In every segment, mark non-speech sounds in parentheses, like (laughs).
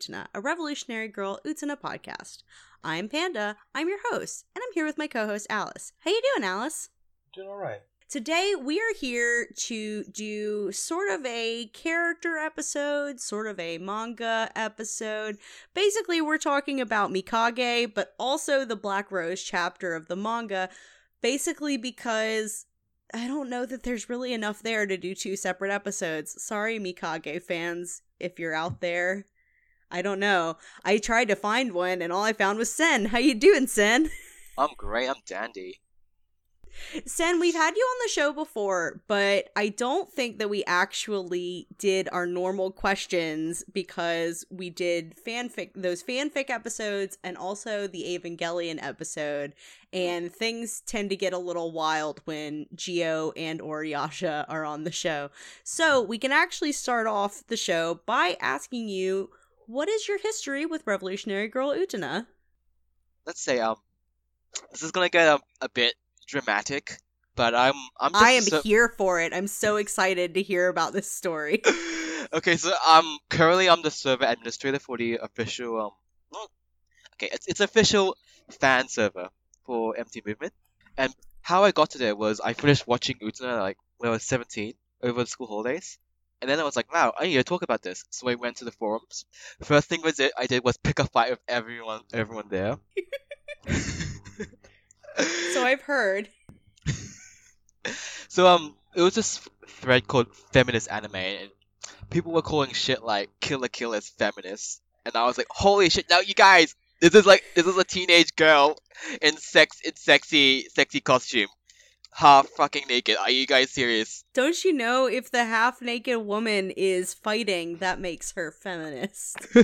welcome to Imagine Me and Utena, a Revolutionary Girl Utena podcast. I'm Panda, I'm your host, and I'm here with my co-host Alice. How you doing, Alice? Doing all right. Today we are here to do sort of a character episode, sort of a manga episode. Basically, we're talking about Mikage, but also the Black Rose chapter of the manga, basically because I don't know that there's really enough there to do two separate episodes. Sorry, Mikage fans, if you're out there. I don't know. I tried to find one and all I found was Sen. How you doing, Sen? (laughs) I'm great. I'm dandy. Sen, we've had you on the show before, but I don't think that we actually did our normal questions because we did fanfic those fanfic episodes and also the Evangelion episode, and things tend to get a little wild when Geo and or Yasha are on the show. So we can actually start off the show by asking you, what is your history with Revolutionary Girl Utena? Let's say um, this is gonna get a, a bit dramatic, but I'm I'm. Just I am so- here for it. I'm so excited to hear about this story. (laughs) okay, so um, currently I'm the server administrator for the official um. Not, okay, it's it's official fan server for Empty Movement, and how I got to there was I finished watching Utena like when I was 17 over the school holidays. And then I was like, wow, I need to talk about this. So I went to the forums. First thing was it I did was pick a fight with everyone everyone there. (laughs) so I've heard. (laughs) So um, it was this thread called feminist anime, and people were calling shit like Kill la Kill as feminist, and I was like, holy shit! Now you guys, this is like this is a teenage girl in sex in sexy sexy costume, half fucking naked. Are you guys serious? Don't you know if the half naked woman is fighting, that makes her feminist? (laughs)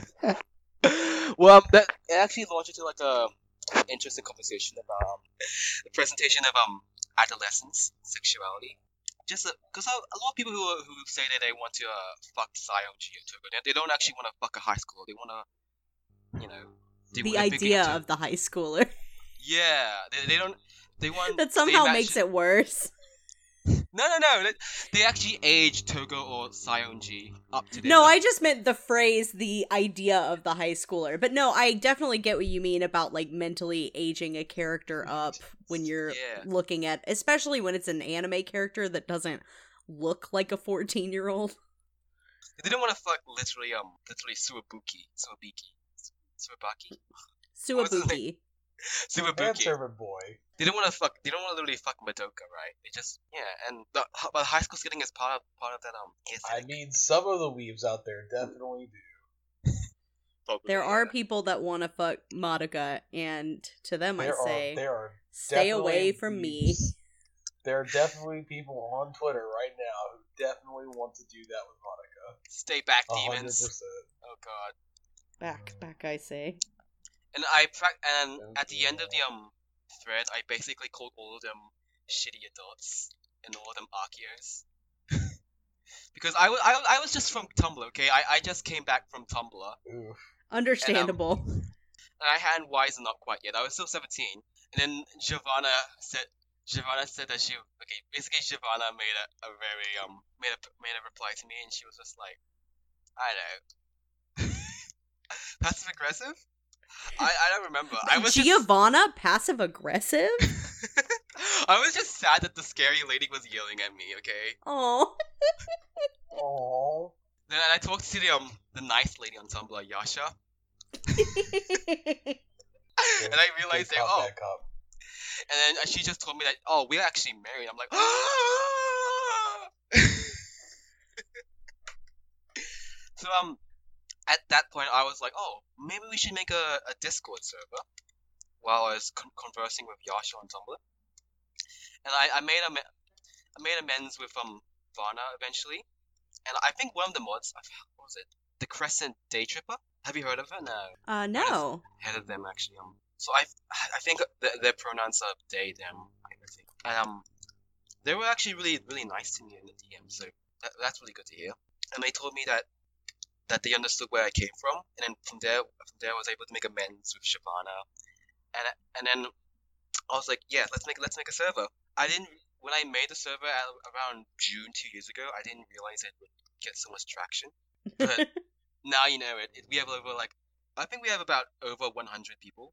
well, that it actually launched into like a interesting conversation about um, the presentation of um adolescence sexuality. Just because a, a lot of people who who say that they want to uh, fuck Sayo Togo, they, they don't actually want to fuck a high schooler. They want to, you know, they, the idea of the high schooler. (laughs) yeah, they, they don't. They want that somehow makes it worse. No, no, no. They, actually age Togo or Saionji up to No, level. I just meant the phrase, the idea of the high schooler. But no, I definitely get what you mean about like mentally aging a character up when you're Yeah. looking at, especially when it's an anime character that doesn't look like a 14 year old. They didn't want to fuck literally um literally Suabuki, Suwabiki, Suabaki, What was his Suwabuki. Fan server boy. They don't want to fuck. They don't want to literally fuck Madoka, right? They just yeah, and the but high school skating is part of part of that um. I mean, some of the weaves out there definitely do. probably, There are people that want to fuck Madoka, and to them There I say, are there are stay away definitely from me. (laughs) There are definitely people on Twitter right now who definitely want to do that with Monica. Stay back, A hundred demons. Oh god. Back, back, I say. And I prac- and Oh, at the end of the um thread, I basically called all of them shitty adults and all of them archeos. (laughs) because I was I, I was just from Tumblr, okay? I, I just came back from Tumblr. Oof. Understandable. and I hadn't wisen up quite yet. I was still 17. And then Giovanna said Giovanna said that she okay, basically Giovanna made a, a very um made a made a reply to me and she was just like I don't know. (laughs) Passive aggressive? I, I don't remember. I was just, Giovanna, passive aggressive? (laughs) I was just sad that the scary lady was yelling at me, okay? Oh. Aww. Then I talked to the um the nice lady on Tumblr, Yasha, (laughs) and I realized that oh that. And then uh, she just told me that, oh, we're actually married. I'm like, (gasps) so um, at that point, I was like, oh, maybe we should make a, a Discord server. While I was con- conversing with Yasha on Tumblr, and I, I made a I made amends with um Varna eventually, and I think one of the mods, what was it? The Crescent Day Tripper. Have you heard of her? No Uh, no. head of them actually. Um, so I I think the, their pronouns are they them. I think. And, um, they were actually really really nice to me in the DM, so that, that's really good to hear. And they told me that that they understood where I came from, and then from there from there I was able to make amends with Shavana, and and then I was like, yeah, let's make let's make a server. I didn't when I made the server at, around June two years ago, I didn't realize it would get so much traction. But (laughs) now you know it. it. We have over like I think we have about over 100 people.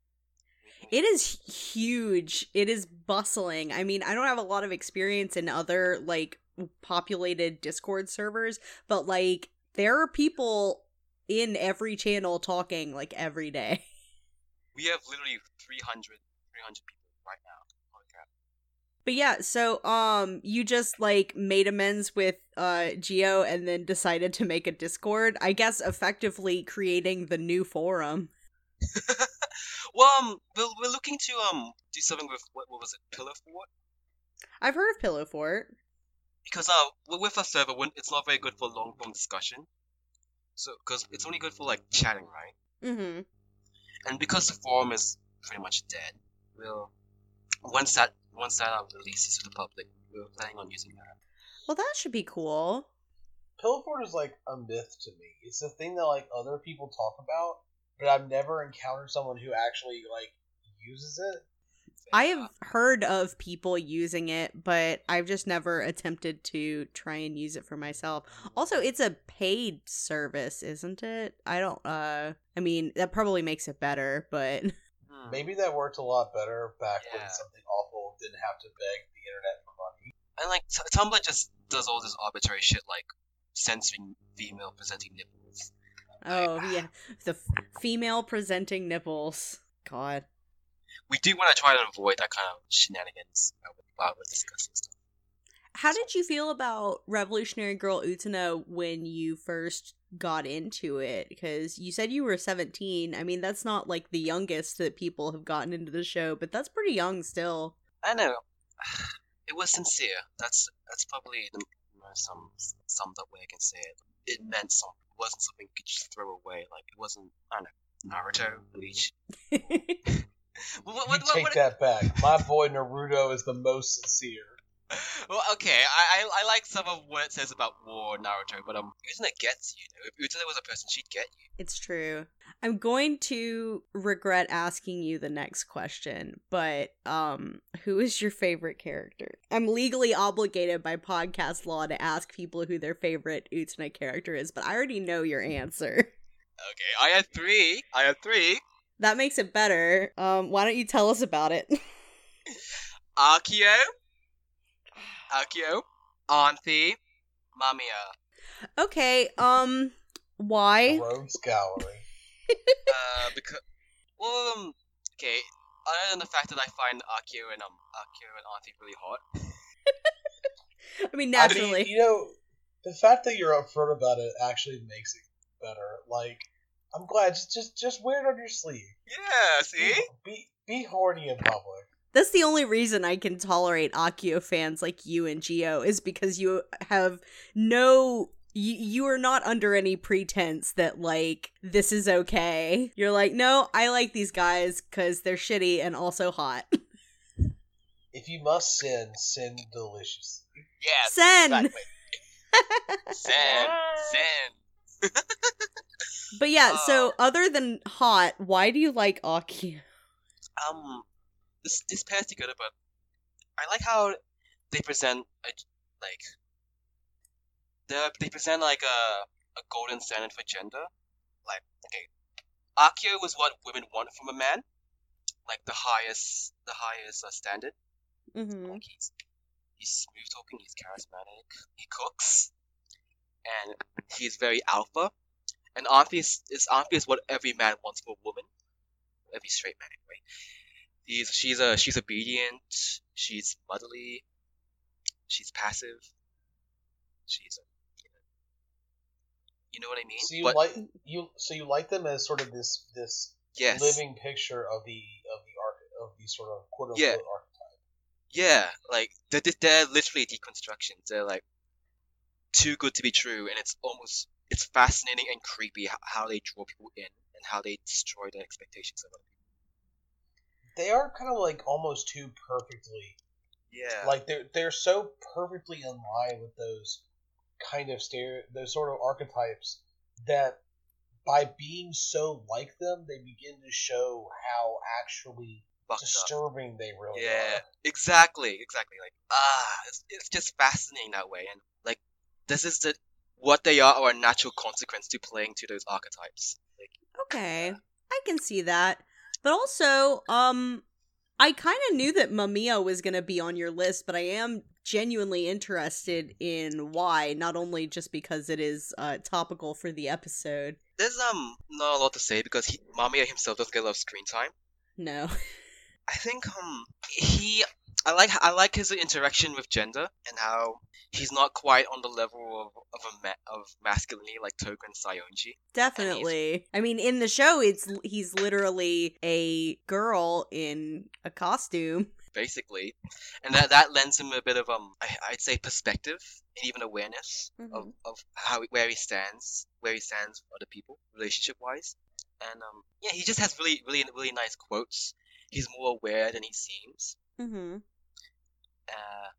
It is huge. It is bustling. I mean, I don't have a lot of experience in other like populated Discord servers, but like there are people in every channel talking like every day. (laughs) We have literally 300, 300 people right now. But yeah, so um you just like made amends with uh Geo and then decided to make a Discord. I guess effectively creating the new forum. (laughs) well, um, we're, we're looking to um do something with what, what was it, Pillar Fort? I've heard of Pillow Fort. Because uh, with our server, when- it's not very good for long form discussion. So, because it's only good for like chatting, right? Mm-hmm. And because the forum is pretty much dead, we'll once that once that uh, releases to the public, we're planning on using that. Well, that should be cool. Pillowfort is like a myth to me. It's a thing that like other people talk about, but I've never encountered someone who actually like uses it. I have heard of people using it, but I've just never attempted to try and use it for myself. Also, it's a paid service, isn't it? I don't uh I mean, that probably makes it better, but (laughs) hmm. Maybe that worked a lot better back Yeah. when something awful didn't have to beg the internet for money. And like T- Tumblr just does all this arbitrary shit like censoring female presenting nipples. oh, yeah, the f- female presenting nipples. God. We do want to try to avoid that kind of shenanigans uh, while we're discussing stuff. How did you feel about Revolutionary Girl Utena when you first got into it? Because you said you were 17. I mean, that's not like the youngest that people have gotten into the show, but that's pretty young still. I know. (sighs) It was sincere. That's that's probably the most um, summed up way I can say it. It meant something. It wasn't something you could just throw away. Like it wasn't. I don't know. Naruto, Bleach. (laughs) What, (laughs) what, you what, take what- that back. My boy Naruto is the most sincere. (laughs) Well, okay. I, I I like some of what it says about War Naruto, but um, Utena gets you. Know? If Utena was a person, she'd get you. it's true. I'm going to regret asking you the next question, but um who is your favorite character? I'm legally obligated by podcast law to ask people who their favorite Utena character is, but I already know your answer. Okay, I had three. I had three. That makes it better. Um why don't you tell us about it? Akio, (sighs) Akio, Anthy, Mamiya. okay, um why? Rogues Gallery. (laughs) Uh, because well, um, okay. Other than the fact that I find Akio and um Akio and Anthy really hot. (laughs) I mean I naturally. mean, you know, the fact that you're upfront about it actually makes it better. Like, I'm glad. Just, just, just wear it on your sleeve. Yeah. See. Be, be horny in public. That's the only reason I can tolerate Akio fans like you and Geo is because you have no you, you are not under any pretense that like this is okay. You're like, "No, I like these guys cuz they're shitty and also hot." (laughs) If you must sin, sin deliciously. Yeah. Sin. Exactly. (laughs) Zen. Zen. (laughs) But yeah, so Oh. other than hot, why do you like Akio? Um, this this pair's good, but I like how they present a, like they they present like a a golden standard for gender. Like okay, Akio was what women want from a man, like the highest the highest uh, standard. Mhm. Like he's he's smooth talking, he's charismatic, he cooks, and he's very alpha. And obvious, is, obvious what every man wants for a woman, every straight man anyway. He's she's a she's obedient, she's motherly, she's passive, she's a, you know what I mean? So you but like you, so you like them as sort of this this yes, living picture of the of the arch of the sort of quote unquote Yeah. archetype. Yeah, like they're- they're literally deconstructions. They're like too good to be true, and it's almost it's fascinating and creepy how, they draw people in and how they destroy the expectations of other people. They are kind of like almost too perfectly. Yeah, like they're they're so perfectly in line with those kind of stereo those sort of archetypes that by being so like them they begin to show how actually fucked up. disturbing they really are. Yeah, are. exactly, exactly. Like ah, it's, it's just fascinating that way, and like this is the what they are are a natural consequence to playing to those archetypes. Like, Okay, I can see that. But also, um, I kind of knew that Mamiya was going to be on your list, but I am genuinely interested in why, not only just because it is uh, topical for the episode. there's um not a lot to say because he, Mamiya himself doesn't get a lot of screen time. No. I think um he I like I like his interaction with gender and how he's not quite on the level of of a ma- of masculinity like and Saionji. Definitely. I mean, in the show, it's he's literally a girl in a costume. basically, and that that lends him a bit of um I, I'd say perspective and even awareness of, Mhm. of how where he stands where he stands with other people relationship wise, and um yeah he just has really really really nice quotes. He's more aware than he seems. Mm-hmm. Uh,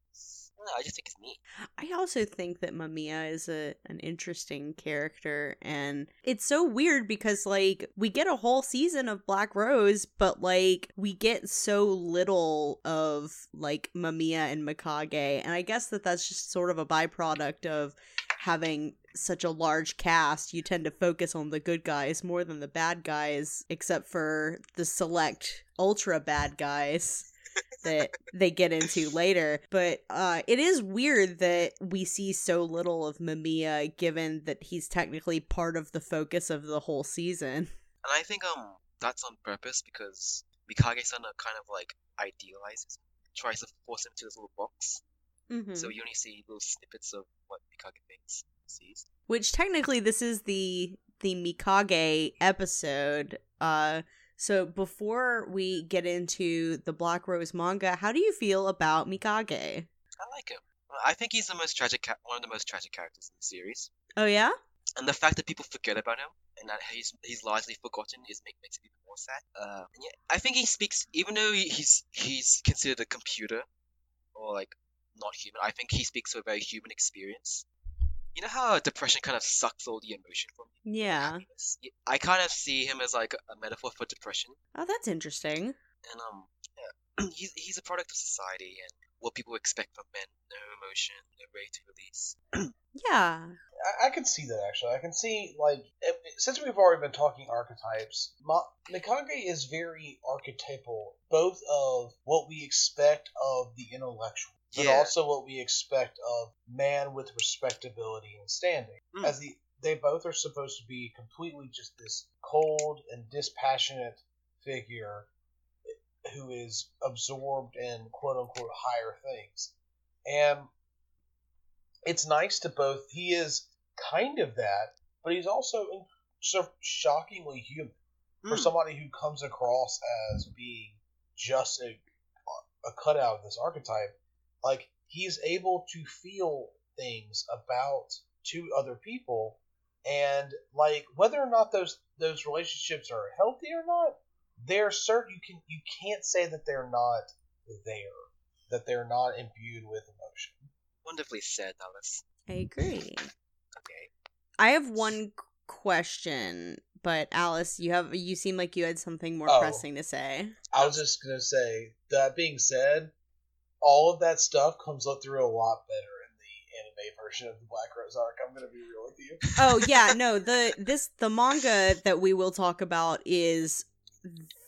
no, I just think it's neat. I also think that Mamiya is a an interesting character and it's so weird because like we get a whole season of Black Rose but like we get so little of like Mamiya and Mikage and I guess that that's just sort of a byproduct of having such a large cast you tend to focus on the good guys more than the bad guys except for the select ultra bad guys that they get into later. But uh, it is weird that we see so little of Mamiya, given that he's technically part of the focus of the whole season. And I think um that's on purpose because Mikage-sama kind of like idealizes, tries to force him to this little box. Mm-hmm. So you only see little snippets of what Mikage thinks, sees. Which technically, this is the the Mikage episode. Uh, so before we get into the Black Rose manga, how do you feel about Mikage? I like him. I think he's the most tragic, one of the most tragic characters in the series. Oh yeah. And the fact that people forget about him and that he's he's largely forgotten is make, makes it even more sad. Uh, yeah, I think he speaks, even though he, he's he's considered a computer or like not human. I think he speaks to a very human experience. You know how depression kind of sucks all the emotion from you? Yeah. happiness. Y- I kind of see him as like a metaphor for depression, Oh, that's interesting. and um, yeah, (clears throat) he's he's a product of society and what people expect from men: no emotion, no way to release. (clears throat) Yeah. I, I can see that actually. I can see like if, since we've already been talking archetypes, Ma- Mikage is very archetypal, both of what we expect of the intellectual, but Yeah. also what we expect of man with respectability and standing. Mm. As the they both are supposed to be completely just this cold and dispassionate figure who is absorbed in quote unquote higher things. And it's nice to both he is kind of that, but he's also in- so shockingly human for Mm. somebody who comes across as being just a, a cutout of this archetype. Like he's able to feel things about two other people, and like whether or not those those relationships are healthy or not, they're certain you can you can't say that they're not there, that they're not imbued with emotion. Wonderfully said, Alice. I agree. Okay. I have one question, but Alice, you have you seem like you had something more Oh. pressing to say. I was just gonna say that being said, all of that stuff comes up through a lot better in the anime version of the Black Rose arc. I'm gonna be real with you. Oh yeah, (laughs) no, the this the manga that we will talk about is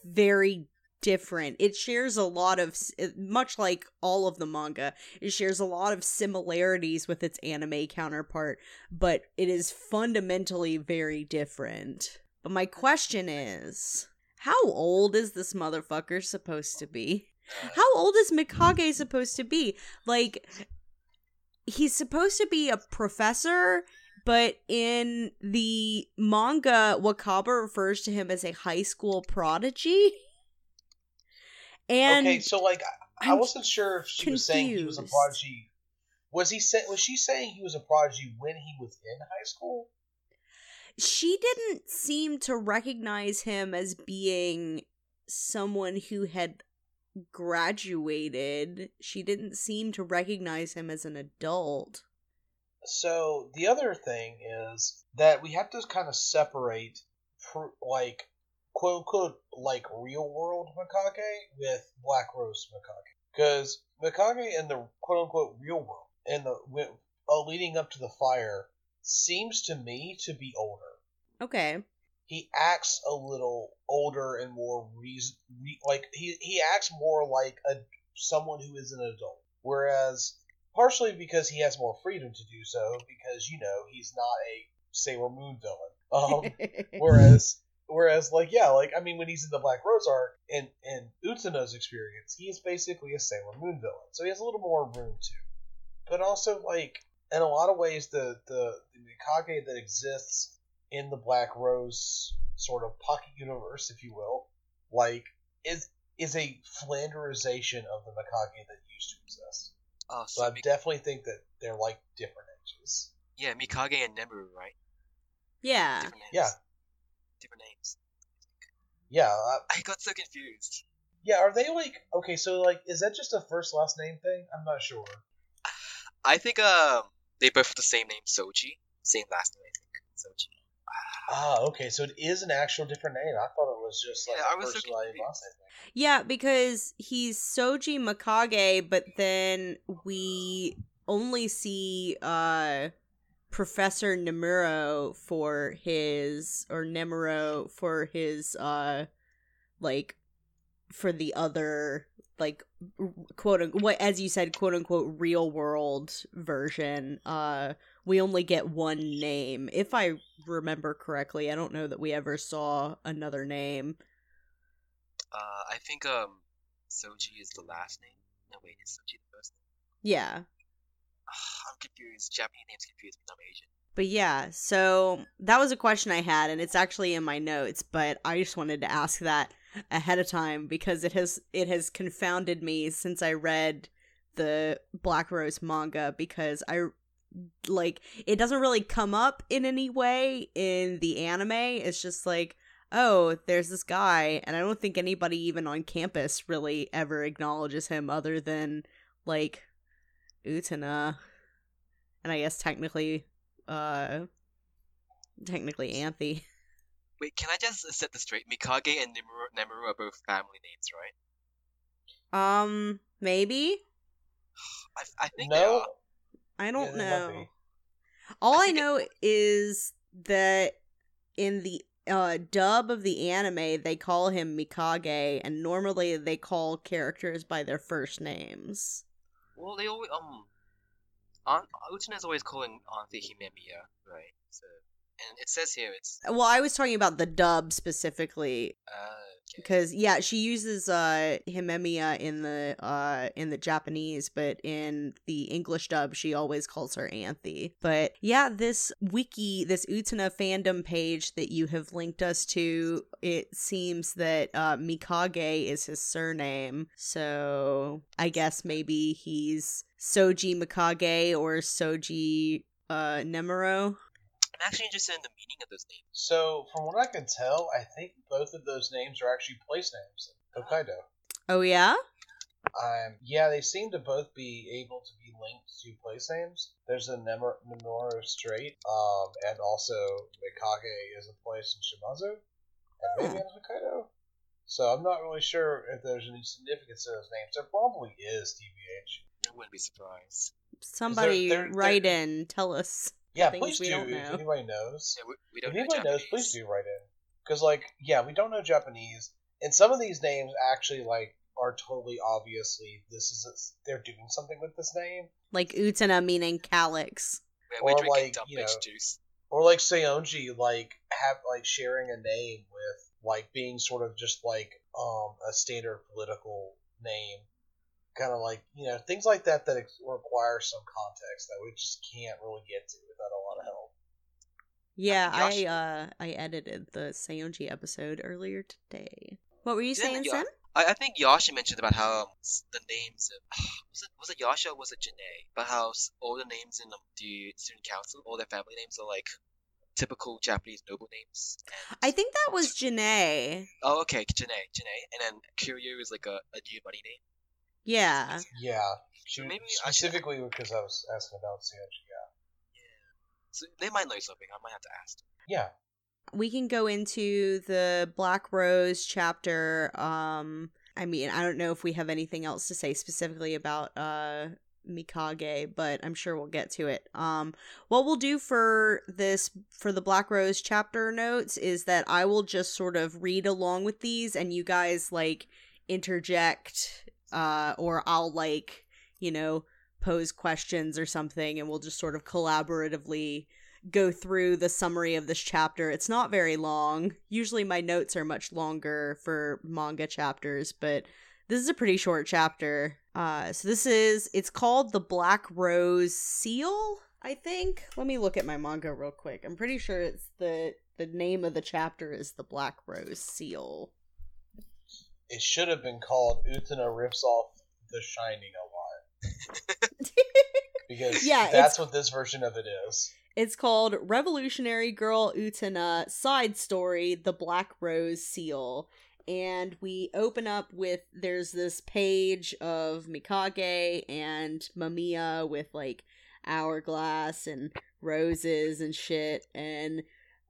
very different. It shares a lot of much like all of the manga. It shares a lot of similarities with its anime counterpart, but it is fundamentally very different. But my question is, how old is this motherfucker supposed to be? How old is Mikage supposed to be? Like, he's supposed to be a professor, but in the manga, Wakaba refers to him as a high school prodigy. And okay, so like I, I wasn't sure if she was saying he was a prodigy. Was he say, was she saying he was a prodigy when he was in high school? she didn't seem to recognize him as being someone who had graduated. She didn't seem to recognize him as an adult. So the other thing is that we have to kind of separate, pr- like quote unquote, like real world Mikage with Black Rose Mikage, because Mikage in the quote unquote real world, in the uh, leading up to the fire, seems to me to be older. Okay. He acts a little older and more reason, re, like he he acts more like a someone who is an adult. Whereas partially because he has more freedom to do so because you know he's not a Sailor Moon villain. Um, (laughs) whereas whereas like yeah like I mean when he's in the Black Rose arc and and Utsuno's experience he is basically a Sailor Moon villain so he has a little more room too. But also like in a lot of ways the the, the Mikage that exists in the Black Rose sort of pocket universe if you will like is is a flanderization of the Mikage that used to exist. Oh, So so I Mi- definitely think that they're like different ages. yeah, Mikage and Nemuro, right? yeah. Different names. Yeah. Different names. Yeah, uh, I got so confused. yeah. Are they like okay? So like, is that just a first last name thing? I'm not sure. I think um they both have the same name, Soji. Same last name, I think. Soji. Ah, okay. So it is an actual different name. I thought it was just like Yeah, I a was so first last confused. last name. thing. Yeah, because he's Soji Mikage, but then we only see uh Professor Nemuro for his or Nemuro for his uh like for the other like quote unquote what as you said quote unquote real world version uh we only get one name if i remember correctly i don't know that we ever saw another name Uh, I think um Soji is the last name. No wait, is Soji the first name? yeah I'm confused. Japanese names confuse me. I'm Asian. But yeah, so that was a question I had, and it's actually in my notes. But I just wanted to ask that ahead of time because it has it has confounded me since I read the Black Rose manga because I like it doesn't really come up in any way in the anime. It's just like oh, there's this guy, and I don't think anybody even on campus really ever acknowledges him other than like Utena, and I guess technically uh technically Anthy. (laughs) Wait, can I just set this straight? Mikage and Nemuro, Nemuro are both family names, right? Um maybe? I, I think they No, are. I don't Yeah, know. All I I, know is that in the uh dub of the anime they call him Mikage and normally they call characters by their first names. Well, they always um, Aunt Utsune's always calling Anthy Himemiya, right? So, and it says here it's Well, I was talking about the dub specifically uh. Because yeah, she uses uh Himemiya in the uh in the Japanese, but in the English dub she always calls her Anthy. But yeah, this wiki, this Utena fandom page that you have linked us to, it seems that uh Mikage is his surname. So I guess maybe he's Soji Mikage or Soji uh Nemuro. I'm actually interested in the meaning of those names. So from what I can tell, I think both of those names are actually place names in Hokkaido. Oh yeah? Um, yeah, they seem to both be able to be linked to place names. There's a Nemor- Nemuro Strait, um, and also Mikage is a place in Shimizu, and maybe in Hokkaido. So I'm not really sure if there's any significance to those names. There probably is, TBH. I wouldn't be surprised. Somebody they're- write in, tell us. Yeah, Things please we do don't if know. anybody knows. Yeah, we, we If don't know anybody knows, please do write in. Because, like, yeah, we don't know Japanese, and some of these names actually, like, are totally obviously this is a, they're doing something with this name, Like Utena meaning calyx. Yeah, or, like, dumb you know, juice. or like Saionji, like have like sharing a name with like being sort of just like um a standard political name, kind of like you know things like that that ex- require some context that we just can't really get to without a lot of help. Yeah, I uh I edited the Saionji episode earlier today. What were you Didn't saying, Ya- Sen? I, I think Yasha mentioned about how um, the names of, (sighs) was it was it Yasha or was it Janae? But how all the names in um, the student council, all their family names are like typical Japanese noble names. And, I think that was Janae. oh okay, Janae, Janae, and then Kiryu is like a, a new money name. Yeah. Yeah, she, Maybe specifically because I was asking about Saionji. Yeah, So they might know something. I might have to ask. yeah. We can go into the Black Rose chapter. Um I mean, I don't know if we have anything else to say specifically about uh Mikage, but I'm sure we'll get to it. Um, what we'll do for this for the Black Rose chapter notes is that I will just sort of read along with these, and you guys like interject, uh, or I'll like you know pose questions or something, and we'll just sort of collaboratively go through the summary of this chapter. It's not very long. Usually my notes are much longer for manga chapters, but this is a pretty short chapter. Uh so this is it's called The Black Rose Seal, I think. Let me look at my manga real quick. I'm pretty sure it's the the name of the chapter is The Black Rose Seal. It should have been called Utena rips off The Shining a lot. (laughs) because Yeah, that's what this version of it is. It's called Revolutionary Girl Utena Side Story The Black Rose Seal. And we open up with there's this page of Mikage and Mamiya with like hourglass and roses and shit. And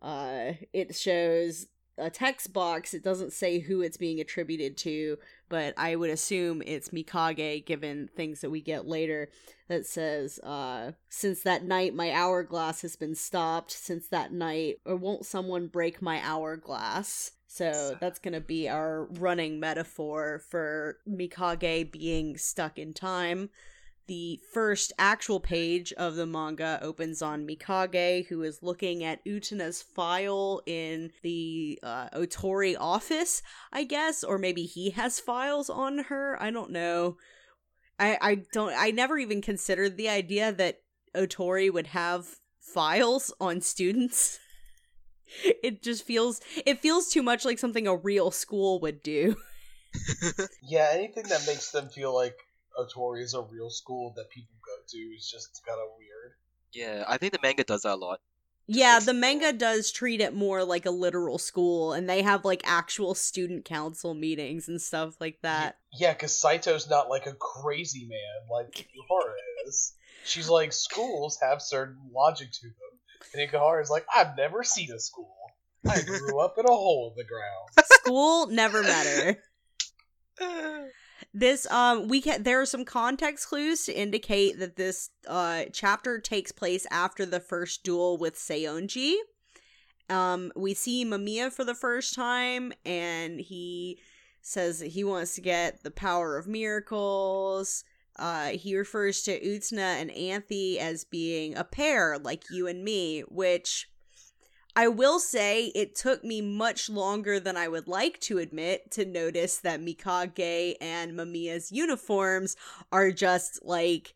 uh, it shows a text box. It doesn't say who it's being attributed to, but I would assume it's Mikage given things that we get later that says, uh, since that night my hourglass has been stopped, since that night, or won't someone break my hourglass? So that's gonna be our running metaphor for Mikage being stuck in time. The first actual page of the manga opens on Mikage, who is looking at Utena's file in the uh, Otori office, I guess, or maybe he has files on her. I don't know. I I don't. I never even considered the idea that Otori would have files on students. (laughs) It just feels it feels too much like something a real school would do. (laughs) (laughs) Yeah, anything that makes them feel like Otori is a real school that people go to is just kind of weird. Yeah, I think the manga does that a lot. Yeah, the manga does treat it more like a literal school, and they have like actual student council meetings and stuff like that. Yeah, because Saito's not like a crazy man like Ikuhara is. She's like, schools have certain logic to them. And Ikuhara's like, I've never seen a school. I grew up in a hole in the ground. School never met her. (laughs) This um we can there are some context clues to indicate that this uh chapter takes place after the first duel with Saionji. Um we see Mamiya for the first time and he says that he wants to get the power of miracles. Uh he refers to Utena and Anthy as being a pair like you and me, which I will say it took me much longer than I would like to admit to notice that Mikage and Mamiya's uniforms are just like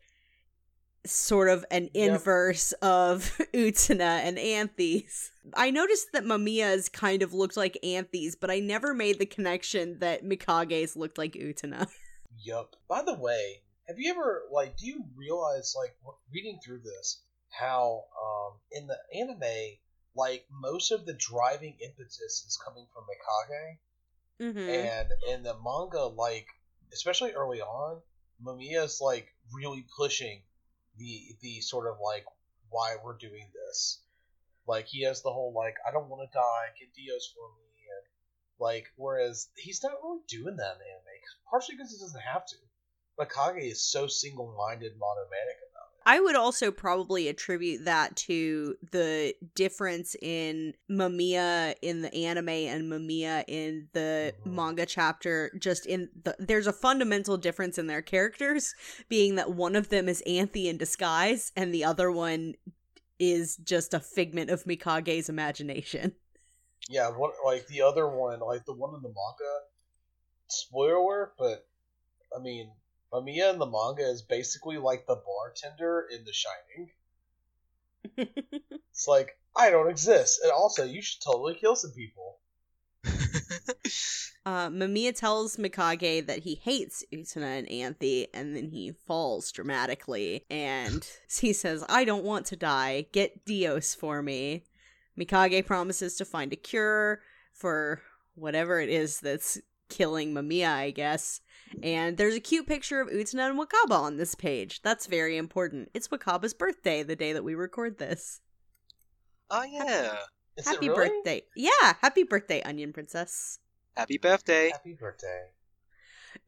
sort of an Yep. inverse of (laughs) Utena and Anthy's. I noticed that Mamiya's kind of looked like Anthy's, but I never made the connection that Mikage's looked like Utena. (laughs) Yup. By the way, have you ever like? Do you realize like reading through this how um in the anime like most of the driving impetus is coming from Mikage, Mm-hmm. and in the manga like especially early on, Mamiya's like really pushing the the sort of like why we're doing this. Like he has the whole like I don't want to die, get Dios for me, and like whereas he's not really doing that in the anime, partially because he doesn't have to. Mikage is so single minded, monomanic. I would also probably attribute that to the difference in Mamiya in the anime and Mamiya in the manga chapter. Just in the there's a fundamental difference in their characters, (laughs) being that one of them is Anthy in disguise and the other one is just a figment of Mikage's imagination. (laughs) Yeah, what like the other one, like the one in the manga. Spoiler but I mean, Mamiya in the manga is basically like the bartender in The Shining. (laughs) It's like I don't exist, and also you should totally kill some people. (laughs) Uh, Mamiya tells Mikage that he hates Utena and Anthy, and then he falls dramatically. And (laughs) he says, I don't want to die. Get Dios for me. Mikage promises to find a cure for whatever it is that's killing Mamiya, I guess. And there's a cute picture of Utena and Wakaba on this page. That's very important. It's Wakaba's birthday the day that we record this. oh yeah. Is happy it really? birthday. Yeah, happy birthday, Onion Princess. Happy birthday. Happy birthday.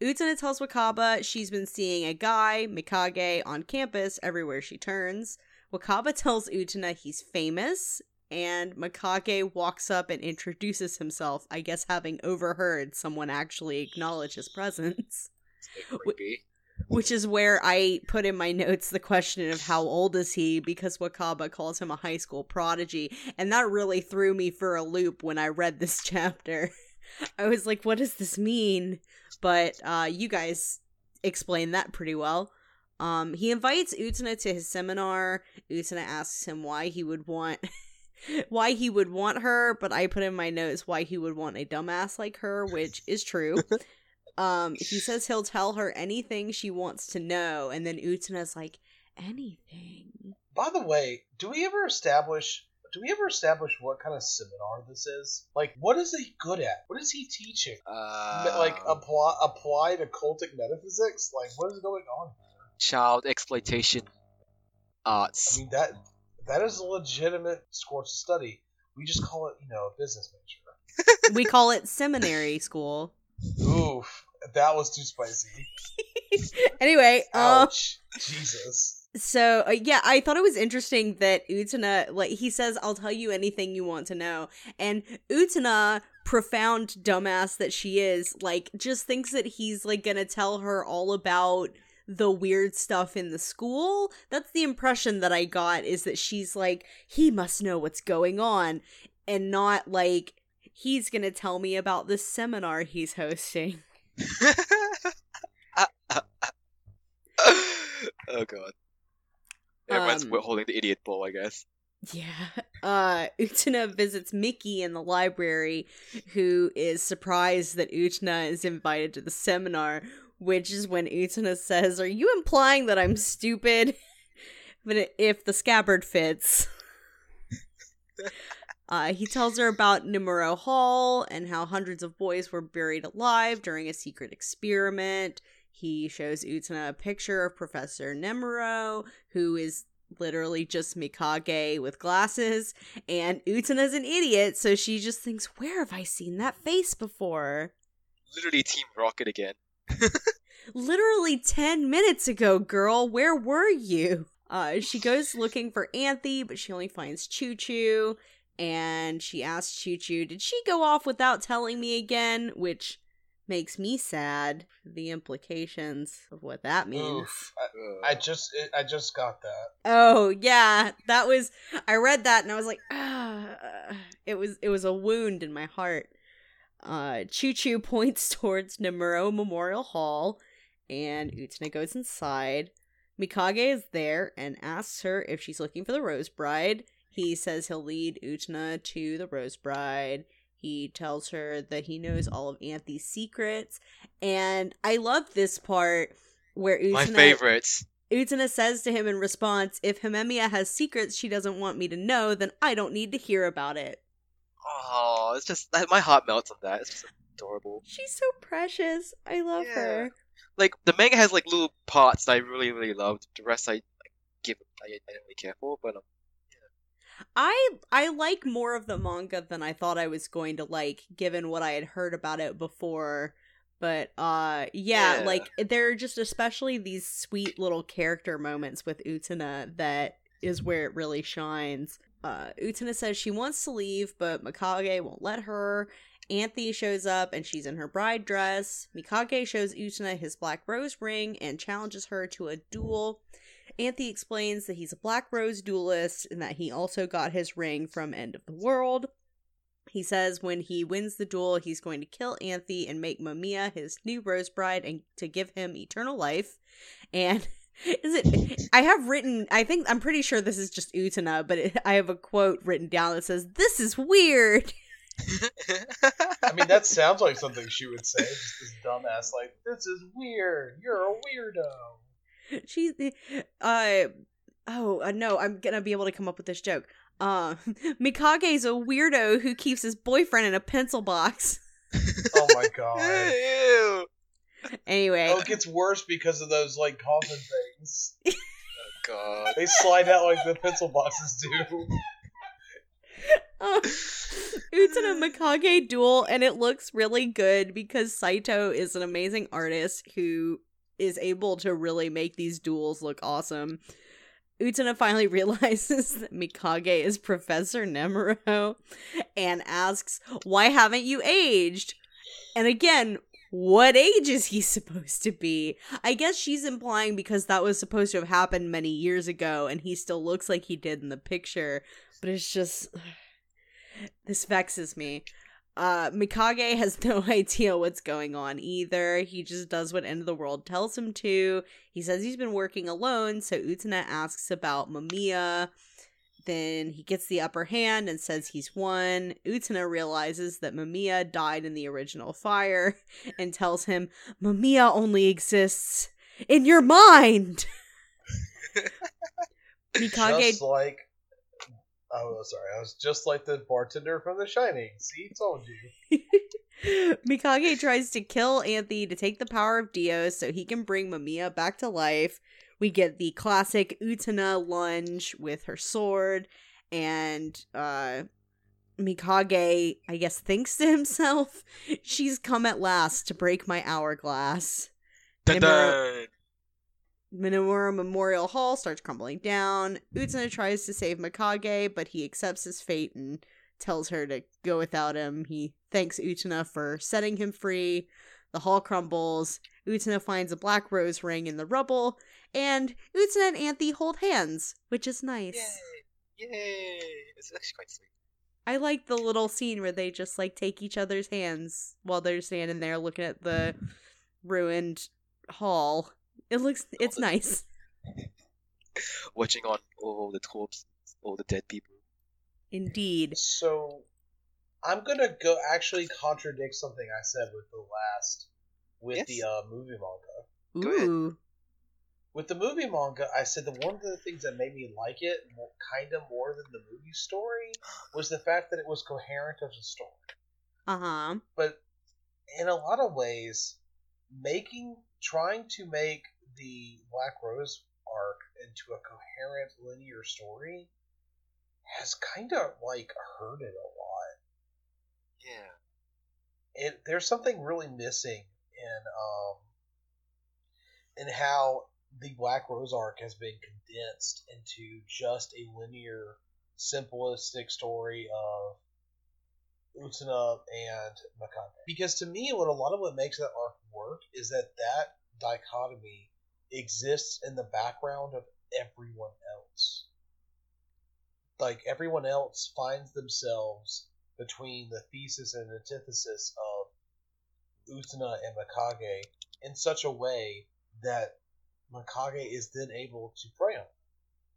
Utena tells Wakaba she's been seeing a guy, Mikage, on campus everywhere she turns. Wakaba tells Utena he's famous, and Mikage walks up and introduces himself, I guess having overheard someone actually acknowledge his presence. Which is where I put in my notes the question of how old is he because Wakaba calls him a high school prodigy, and that really threw me for a loop when I read this (laughs) chapter. I was like, what does this mean? But uh, you guys explained that pretty well. Um, he invites Utena to his seminar. Utena asks him why he would want why he would want her, but I put in my notes why he would want a dumbass like her, which is true. (laughs) Um, he says he'll tell her anything she wants to know, and then Utena's like, anything. By the way, do we ever establish? Do we ever establish what kind of seminar this is? Like, what is he good at? What is he teaching? Uh, like apply applied occultic metaphysics? Like, what is going on? child exploitation arts. I mean that that is a legitimate course of study. We just call it, you know, a business major. we call it seminary school. Oof, that was too spicy. (laughs) anyway, um, Ouch, Jesus. so uh, yeah, I thought it was interesting that Utena, like, he says, "I'll tell you anything you want to know," and Utena profound dumbass that she is, like, just thinks that he's like gonna tell her all about the weird stuff in the school. That's the impression that I got is that she's like, he must know what's going on, and not like he's gonna tell me about this seminar he's hosting. (laughs) (laughs) oh god. Everyone's Um, holding the idiot ball, I guess. Yeah. Uh Utena visits Miki in the library, who is surprised that Utena is invited to the seminar, which is when Utena says, Are you implying that I'm stupid? (laughs) but if the scabbard fits. (laughs) Uh, he tells her about Nemuro Hall and how hundreds of boys were buried alive during a secret experiment. He shows Utena a picture of Professor Nemuro, who is literally just Mikage with glasses, and Utena's an idiot, so she just thinks, Where have I seen that face before? Literally Team Rocket again. Literally 10 minutes ago, girl, where were you? Uh, she goes looking for Anthy, but she only finds Choo Choo, and she asks Choo Choo, Did she go off without telling me again? Which makes me sad. The implications of what that means. Oof. I, I just I just got that. Oh yeah, that was I read that and I was like, ah, it was it was a wound in my heart. Uh, Choo Choo points (laughs) towards Nemuro Memorial Hall, and Utena goes inside. Mikage is there and asks her if she's looking for the Rose Bride. He says he'll lead Utena to the Rose Bride. He tells her that he knows all of Anthy's secrets, and I love this part where Utena My favorites. Utena says to him in response, If Himemiya has secrets she doesn't want me to know, then I don't need to hear about it. Oh, it's just my heart melts on that. It's just adorable. She's so precious. I love Yeah. her. Like the manga has like little parts that I really really loved. The rest I like, give I, I don't really care for, but um, I I like more of the manga than I thought I was going to like, given what I had heard about it before. But uh yeah, Yeah. like there are just especially these sweet little character moments with Utena that is where it really shines. Uh Utena says she wants to leave, but Mikage won't let her. Anthy shows up and she's in her bride dress. Mikage shows Utena his black rose ring and challenges her to a duel. Anthy explains that he's a Black Rose duelist and that he also got his ring from End of the World. He says when he wins the duel, he's going to kill Anthy and make Mamiya his new Rose Bride and to give him eternal life. And (laughs) (laughs) is it? I have written. I think I'm pretty sure this is just Utena, but it, I have a quote written down that says, "This is weird." (laughs) I mean, that sounds like something she would say. Just this dumbass, like, this is weird. You're a weirdo. She's uh oh uh, no, I'm gonna be able to come up with this joke. Uh, (laughs) Mikage's a weirdo who keeps his boyfriend in a pencil box. Oh my god. Ew. Anyway, Oh, it gets worse because of those like coffin things. (laughs) Oh, God. They slide out like the pencil boxes do. (laughs) Oh, Utena Mikage duel, and it looks really good because Saito is an amazing artist who is able to really make these duels look awesome. Utena finally (laughs) realizes that Mikage is Professor Nemuro and asks, Why haven't you aged? And again, what age is he (laughs) supposed to be? I guess she's implying because that was supposed to have happened many years ago and he still looks like he did in the picture, but it's just. (sighs) This vexes me. Uh, Mikage has (laughs) no idea what's going on either. He just does what End of the World tells him to. He says he's been working alone, so Utena asks about Mamiya. Then he gets the upper hand and says he's won. Utena realizes that Mamiya died in the original fire (laughs) and tells him, Mamiya only exists in your mind! (laughs) Mikage Just like. Oh, sorry. I was just like the bartender from The Shining. See, told you. (laughs) Mikage tries to kill Anthy to take the power of Dio so he can bring Mamiya back to life. We get the classic Utena lunge with her sword, and uh Mikage, I guess, thinks to himself, (laughs) she's come at last to break my hourglass. Dun Minamura Memorial Hall starts crumbling down. Utena tries to save Mikage, but he accepts his fate and tells her to go without him. He thanks Utena for setting him free. The hall crumbles. Utena finds a black rose ring in the rubble, and Utena and Anthy hold hands, which is nice. Yay! Yay! It's actually quite sweet. I like the little scene where they just like take each other's hands while they're standing there looking at the ruined hall. It looks it's nice. (laughs) Watching on all the corpses, all the dead people. Indeed. So, I'm gonna go actually contradict something I said with the last, with Yes. the uh, movie manga. Go ahead. Ooh. With the movie manga, I said that one of the things that made me like it kind of more than the movie story was the fact that it was coherent as a story. Uh-huh. But in a lot of ways, making trying to make the Black Rose arc into a coherent linear story has kind of like hurt it a lot. It there's something really missing in um in how the Black Rose arc has been condensed into just a linear, simplistic story of Utena and Mikage. Because to me, what a lot of what makes that arc work is that that dichotomy exists in the background of everyone else. Like everyone else finds themselves between the thesis and antithesis of Utena and Mikage in such a way that Mikage is then able to prey on.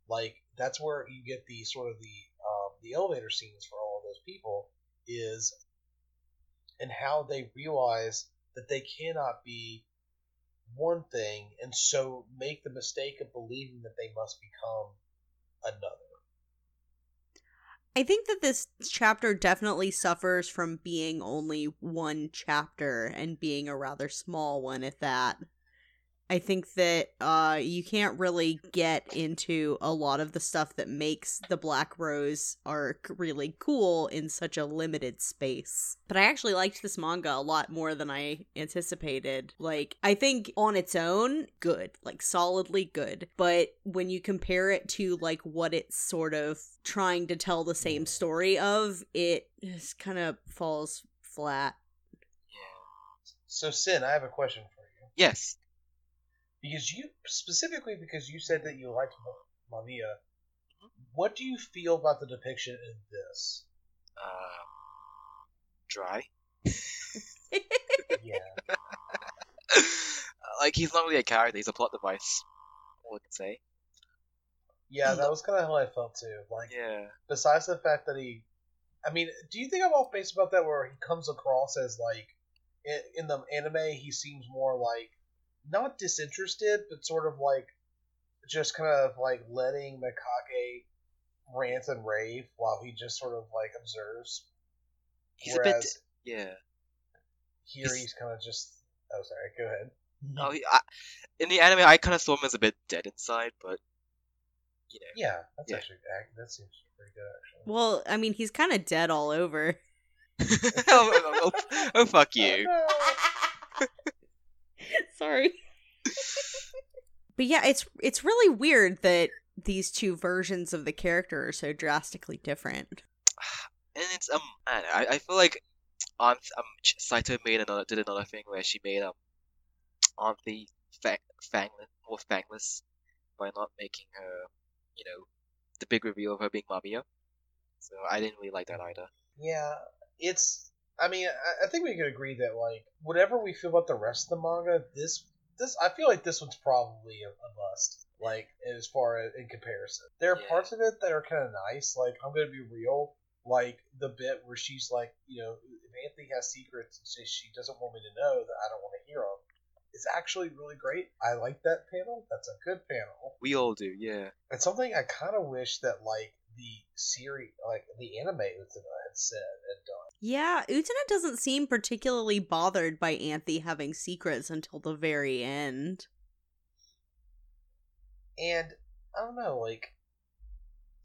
Like that's where you get the sort of the um, the elevator scenes for all of those people is, and how they realize that they cannot be one thing, and so make the mistake of believing that they must become another. I think that this chapter definitely suffers from being only one chapter and being a rather small one at that. I think that uh you can't really get into a lot of the stuff that makes the Black Rose arc really cool in such a limited space. But I actually liked this manga a lot more than I anticipated. Like I think on its own, good, like solidly good. But when you compare it to like what it's sort of trying to tell the same story of, it just kind of falls flat. Yeah. So, Sin, I have a question for you. Yes. Because you specifically because you said that you liked Ma- Mamiya. What do you feel about the depiction in this? Um. Dry. Yeah, (laughs) like he's not really a character. He's a plot device. All I can say. yeah, that was kind of how I felt too. Like, Yeah. besides the fact that he, I mean, do you think I'm off base about that? Where he comes across as like, in, in the anime, he seems more like not disinterested, but sort of like just kind of like letting Mikage rant and rave while he just sort of like observes. He's a bit. Yeah. here he's- he's kind of just. Oh, sorry. Go ahead. Oh, he, I, in the anime, I kind of saw him as a bit dead inside, but you know. Yeah, that's Yeah. actually that seems pretty good actually. Well, I mean, he's kind of dead all over. (laughs) oh, oh, oh, oh, fuck you. (laughs) (laughs) (laughs) Sorry. (laughs) but yeah, it's it's really weird that these two versions of the character are so drastically different. (sighs) And it's um, I, I, I feel like Aunt um Ch- Saito made another did another thing where she made um Aunt the fang, fangless more fangless by not making her, you know, the big reveal of her being Mamiya. So I didn't really like that either. Yeah, it's. I mean, I, I think we can agree that like whatever we feel about the rest of the manga, this this I feel like this one's probably a, a must. Like as far as in comparison, there are Yeah. parts of it that are kind of nice. Like I'm gonna be real, like the bit where she's like, you know, if Anthy has secrets and she, she doesn't want me to know that I don't want to hear them. It's actually really great. I like that panel. That's a good panel. We all do, yeah. And something I kind of wish that like the series, like the anime Utena had said and done. Yeah, Utena doesn't seem particularly bothered by Anthy having secrets until the very end. And I don't know, like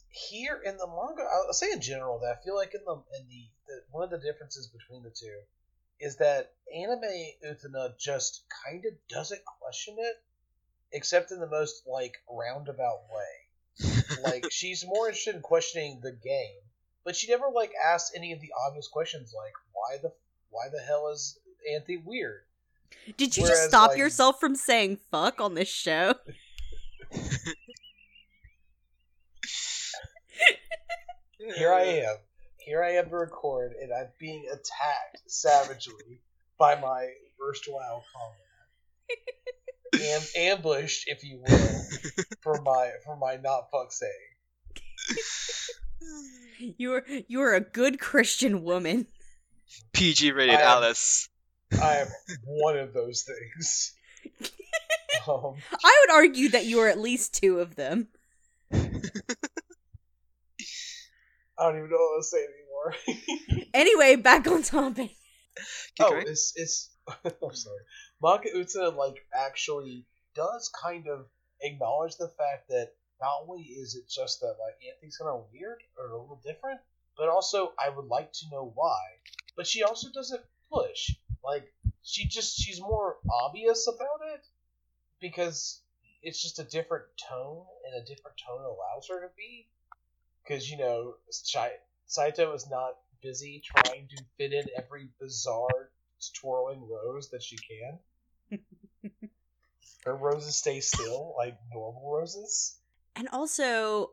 here in the manga, I'll say in general that I feel like in the in the, the one of the differences between the two is that anime Utena just kind of doesn't question it, except in the most like roundabout way. (laughs) Like she's more interested in questioning the game, but she never like asks any of the obvious questions like why the why the hell is Anthy weird? Did you Whereas, just stop like- yourself from saying fuck on this show? (laughs) Here I am. Here I am to record, and I'm being attacked savagely by my erstwhile comrade. Am- ambushed, if you will, for my for my not fuck saying. (laughs) You're you're a good Christian woman. PG rated I am- Alice. I am one of those things. (laughs) Um, I would argue that you are at least two of them. (laughs) I don't even know what to say anymore. Anyway, back on topic. Keep oh, going. it's it's. I'm sorry. Maka Uta like actually does kind of acknowledge the fact that not only is it just that like Anthy's kind of weird or a little different, but also I would like to know why. But she also doesn't push. Like she just she's more obvious about it because it's just a different tone, and a different tone allows her to be. Because you know, Saito is not busy trying to fit in every bizarre twirling rose that she can. (laughs) Her roses stay still, like normal roses. And also,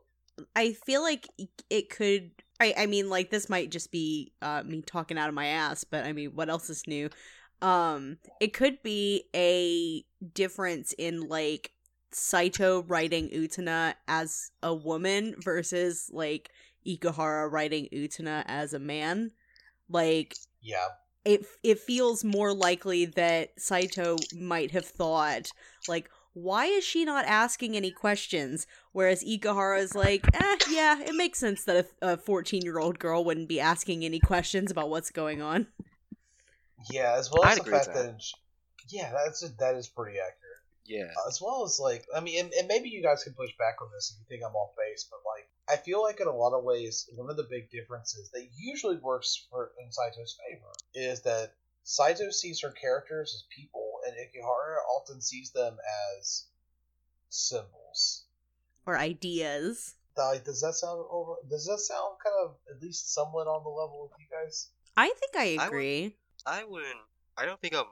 I feel like it could. I, I mean, like this might just be uh, me talking out of my ass, but I mean, what else is new? Um, it could be a difference in like Saito writing Utena as a woman versus like Ikuhara writing Utena as a man. Like Yeah, it it feels more likely that Saito might have thought like why is she not asking any questions whereas Ikuhara is like eh yeah it makes sense that a 14 year old girl wouldn't be asking any questions about what's going on yeah. As well I'd as the agree with fact that, yeah, that's that is pretty accurate. Yeah. as well as like I mean, and, and maybe you guys can push back on this if you think I'm off base, but like I feel like in a lot of ways one of the big differences that usually works for in Saito's favor is that Saito sees her characters as people, and Ikuhara often sees them as symbols. or ideas Like, does that sound over? Does that sound kind of at least somewhat on the level with you guys? I think I I would- agree I wouldn't. I don't think um.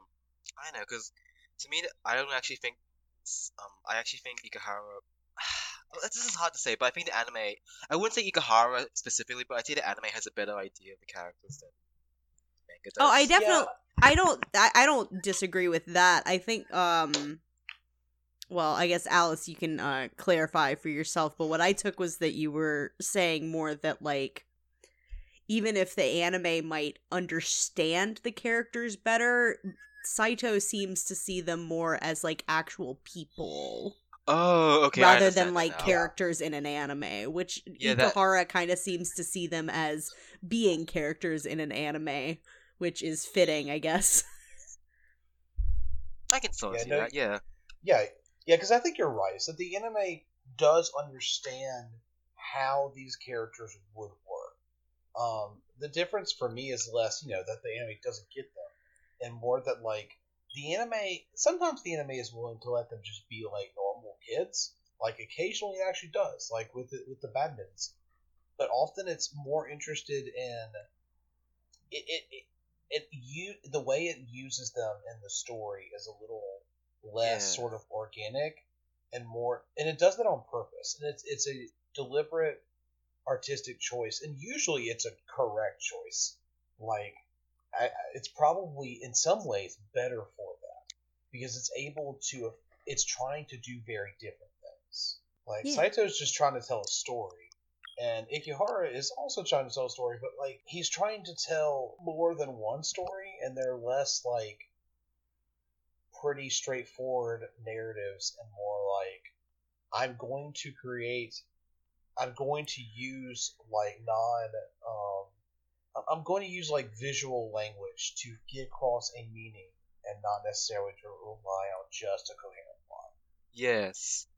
I don't know, because to me, I don't actually think. s- Um, I actually think Ikuhara. (sighs) This is hard to say, but I think the anime. I wouldn't say Ikuhara specifically, but I think the anime has a better idea of the characters than oh I definitely Yeah, I don't I, I don't disagree with that. I think um well, I guess Alice you can uh clarify for yourself, but what I took was that you were saying more that like even if the anime might understand the characters better, Saito seems to see them more as like actual people Oh, okay. Rather than like now. characters in an anime, which Yeah, that- kind of seems to see them as being characters in an anime, which is fitting, I guess. (laughs) I can sort of Yeah, see no, that. Yeah. yeah, yeah. Because I think you're right. So the anime does understand how these characters would work. Um, the difference for me is less, you know, that the anime doesn't get them, and more that like the anime. Sometimes the anime is willing to let them just be like normal kids. Like occasionally it actually does, like with the, with the badminton. scene. But often it's more interested in it. It, it it you the way it uses them in the story is a little less Yeah. sort of organic and more and it does that on purpose and it's it's a deliberate artistic choice and usually it's a correct choice like I, I- it's probably in some ways better for that because it's able to it's trying to do very different things like Yeah. saito's just trying to tell a story and Ikuhara is also trying to tell a story, but like he's trying to tell more than one story, and they're less like pretty straightforward narratives and more like I'm going to create, I'm going to use like non, um, I'm going to use like visual language to get across a meaning and not necessarily to rely on just a coherent plot. Yes. (sighs) (sighs)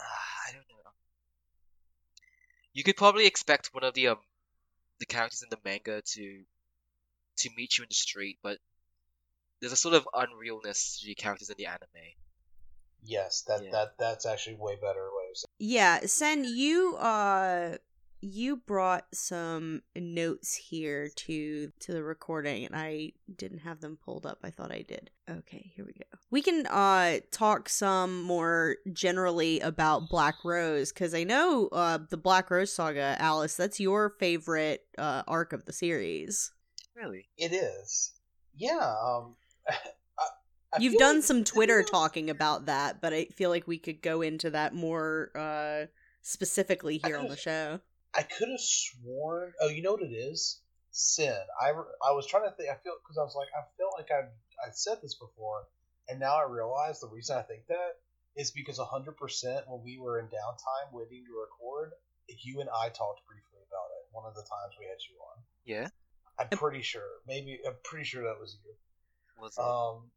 Ah, I don't know. You could probably expect one of the um the characters in the manga to to meet you in the street, but there's a sort of unrealness to the characters in the anime. Yes, that Yeah. that that's actually way better way of saying. Yeah, Sen, you uh you brought some notes here to to the recording and I didn't have them pulled up. I thought I did. Okay, here we go. We can uh talk some more generally about Black Rose cuz I know uh the Black Rose saga, Alice, that's your favorite uh arc of the series. Really? It is. Yeah. Um, (laughs) I, I You've done like- some Twitter talking about that, but I feel like we could go into that more uh specifically here on the (laughs) show. I could have sworn. Oh, you know what it is? Sin. I, I was trying to think. I feel because I was like I felt like I I said this before, and now I realize the reason I think that is because hundred percent when we were in downtime waiting to record, you and I talked briefly about it. One of the times we had you on. Yeah. I'm pretty sure. Maybe I'm pretty sure that was you. Was it? Um,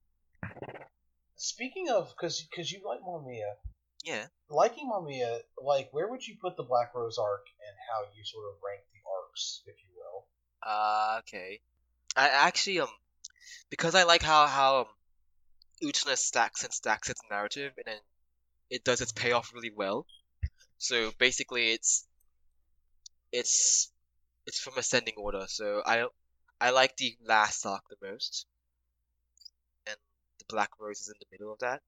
speaking of, because because you like Mamiya, yeah. liking Mamiya, like where would you put the Black Rose arc and how you sort of rank the arcs, if you will? Uh, okay. I actually um because I like how how um, Utena stacks and stacks its narrative and then it does its payoff really well. So basically, it's it's it's from ascending order. So I I like the last arc the most, and the Black Rose is in the middle of that.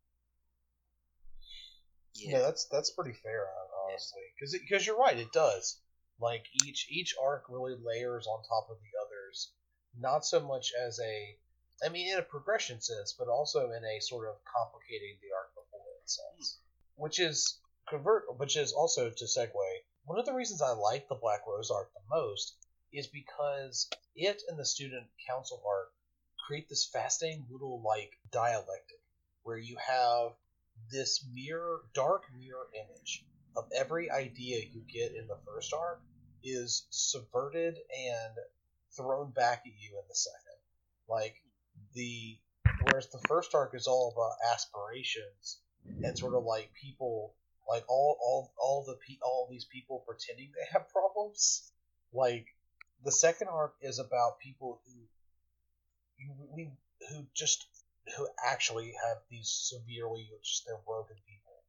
Yeah, Yeah. that's that's pretty fair, honestly, because because you're right, it does. Like each each arc really layers on top of the others, not so much as a, I mean, in a progression sense, but also in a sort of complicating the arc before it sense, hmm. which is convert, which is also to segue. One of the reasons I like the Black Rose arc the most is because it and the student council arc create this fascinating little like dialectic where you have this mirror, dark mirror image of every idea you get in the first arc is subverted and thrown back at you in the second. Like the whereas the first arc is all about aspirations and sort of like people like all all all the all these people pretending they have problems. Like the second arc is about people who you we who just who actually have these severely just they're broken people.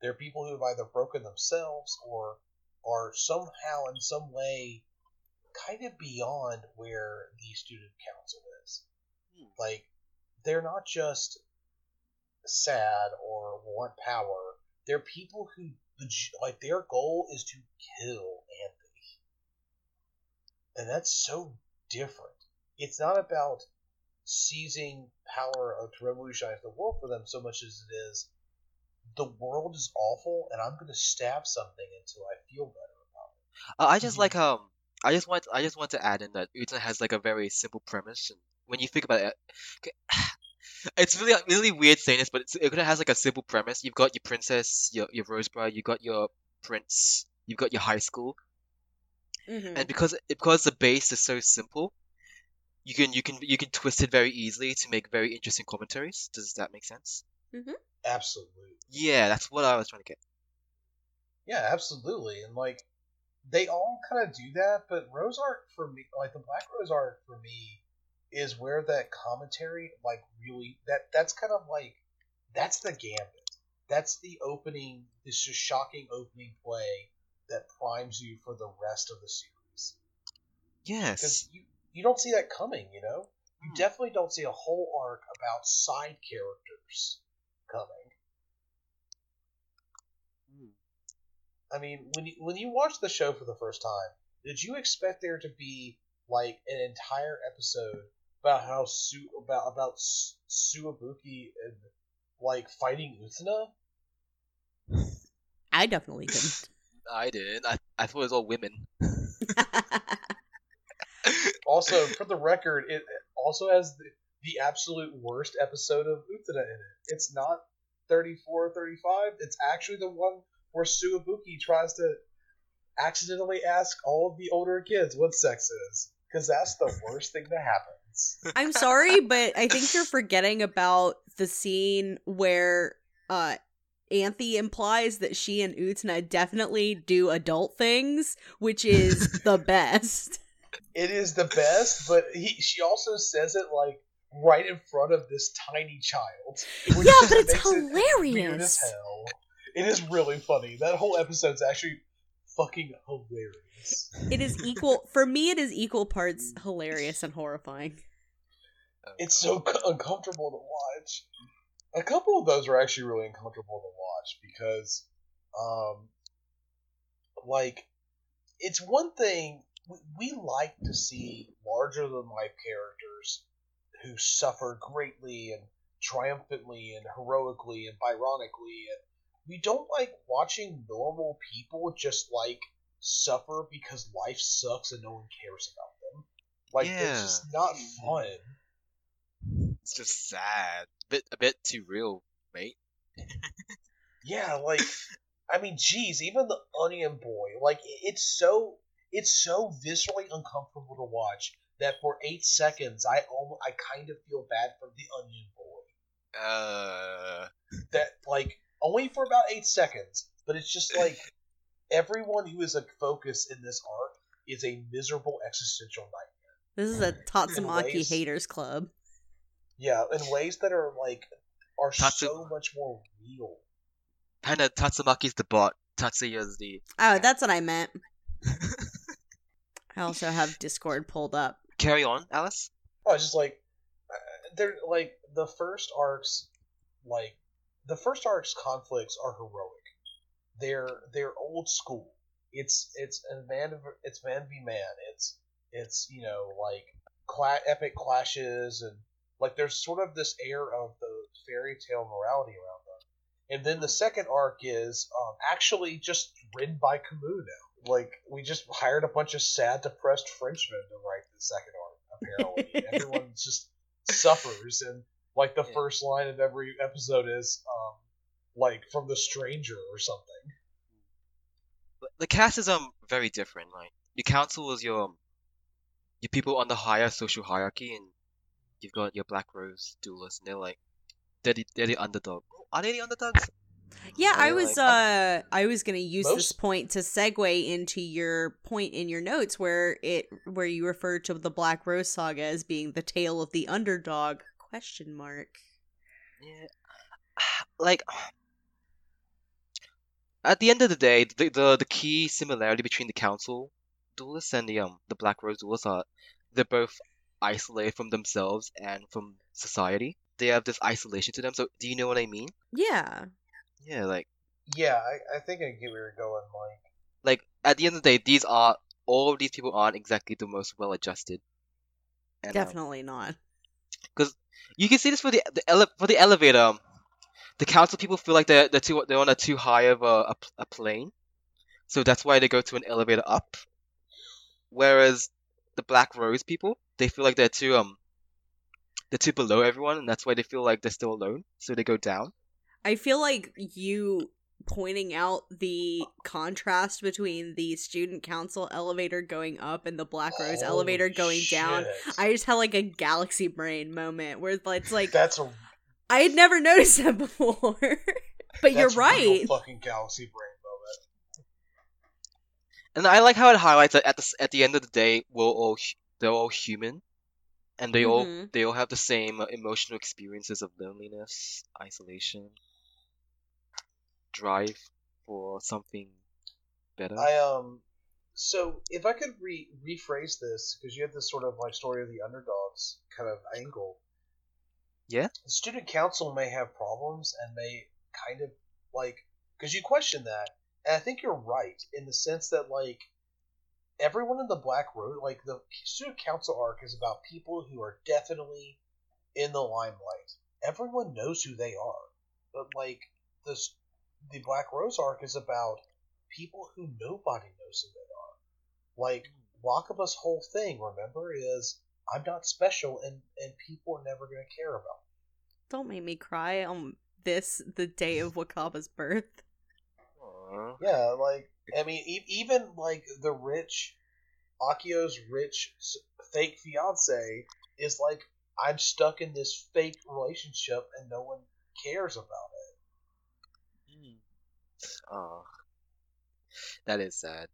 They're people who have either broken themselves or are somehow in some way kind of beyond where the student council is. Hmm. Like they're not just sad or want power. They're people who like their goal is to kill Anthy. And that's so different. It's not about seizing power or to revolutionize the world for them so much as it is the world is awful and I'm going to stab something until I feel better about it. Uh, I just like um I just want I just want to add in that Utena has like a very simple premise and when you think about it okay, (sighs) it's really really weird saying this but it's, Utena has like a simple premise you've got your princess your your Rosebud you've got your prince you've got your high school Mm-hmm. and because because the base is so simple you can you can you can twist it very easily to make very interesting commentaries does that make sense mm-hmm. Absolutely. yeah that's what I was trying to get Yeah, absolutely. And like they all kind of do that, but Rose art for me, like the Black Rose art for me, is where that commentary, like really that that's kind of like that's the gambit. That's the opening. This just shocking opening play that primes you for the rest of the series. Yes. Because you you don't see that coming. You know, you Hmm. definitely don't see a whole arc about side characters coming. Hmm. I mean, when you when you watch the show for the first time, did you expect there to be like an entire episode about how Su about about S- Tsuwabuki and like fighting Utena? I definitely didn't. (laughs) I did. I, I thought it was all women. (laughs) Also, for the record, it also has the, the absolute worst episode of Utena in it. It's not 34 or 35. It's actually the one where Tsuwabuki tries to accidentally ask all of the older kids what sex is. Because that's the worst thing that happens. (laughs) I'm sorry, but I think you're forgetting about the scene where uh Anthy implies that she and Utena definitely do adult things, which is (laughs) the best. It is the best, but he, she also says it like right in front of this tiny child. Yeah, but it's it hilarious. hell. It is really funny. That whole episode's actually fucking hilarious. It is equal for me it is equal parts hilarious and horrifying. It's so c- uncomfortable to watch. A couple of those are actually really uncomfortable to watch because, um, like, it's one thing we, like to see larger than life characters who suffer greatly and triumphantly and heroically and byronically, and we don't like watching normal people just like suffer because life sucks and no one cares about them. Like, Yeah. it's just not fun. It's just sad. Bit a bit too real, mate. (laughs) Yeah, like I mean, geez, even the Onion Boy, like it's so it's so viscerally uncomfortable to watch that for eight seconds, I almost I kind of feel bad for the Onion Boy. Uh, That like only for about eight seconds, but it's just like (laughs) everyone who is a focus in this arc is a miserable existential nightmare. This is a Tatsumaki ways- haters club. Yeah, in ways that are like are Tatsu- so much more real. Panda Tatsumaki's the bot. Tatsuya's the. Oh, that's what I meant. I also have Discord pulled up. Carry on, Alice. Oh, it's just like uh, they're like the first arcs, like the first arcs conflicts are heroic. They're they're old school. It's it's a man it's man v man. It's it's you know like cla- epic clashes and like there's sort of this air of the fairy tale morality around them. And then the second arc is um, actually just written by Camus now. Like we just hired a bunch of sad, depressed Frenchmen to write the second arc. Apparently, (laughs) everyone just suffers, and like the Yeah. first line of every episode is um, like from the stranger or something. The cast is um very different. Like your council is your um, your people on the higher social hierarchy, and you've got your Black Rose duelists, and they're like they're the, they're the underdog. Are they the underdogs? Yeah, I was like- uh I was gonna use this point to segue into your point in your notes where it where you refer to the Black Rose saga as being the tale of the underdog question mark. Yeah, (sighs) like at the end of the day, the, the the key similarity between the council duelists and the um the Black Rose duelists are they're both isolated from themselves and from society. They have this isolation to them. So do you know what I mean? Yeah. Yeah, like Yeah, I, I think I get where you're going, Mike. like at the end of the day, these are all of these people aren't exactly the most well adjusted. And, um, Definitely not. Because you can see this for the the ele- for the elevator. um, The council people feel like they're they're too they're on a too high of a, a, a plane, so that's why they go to an elevator up. Whereas the Black Rose people, they feel like they're too um they're too below everyone, and that's why they feel like they're still alone, so they go down. I feel like you pointing out the contrast between the student council elevator going up and the Black Rose elevator Holy going down. I just had like a galaxy brain moment where it's like that's a I had never noticed that before. (laughs) but you're that's a real right. fucking galaxy brain moment. And I like how it highlights that at the at the end of the day, we're all they're all human, and they all Mhm. they all have the same uh, emotional experiences of loneliness, isolation, drive for something better. I um. So if I could re- rephrase this, because you have this sort of like story of the underdogs kind of angle. Yeah? The student council may have problems and may kind of like because you question that, and I think you're right in the sense that like everyone in the Black Road, like the student council arc, is about people who are definitely in the limelight. Everyone knows who they are, but like this, the Black Rose arc is about people who nobody knows who they are. Like Wakaba's whole thing, remember, is I'm not special, and and people are never going to care about. me. Don't make me cry on this, the day of Wakaba's birth. Aw. Yeah, like I mean, e- even like the rich, Akio's rich fake fiance is like, I'm stuck in this fake relationship, and no one cares about it. Aw. That is sad.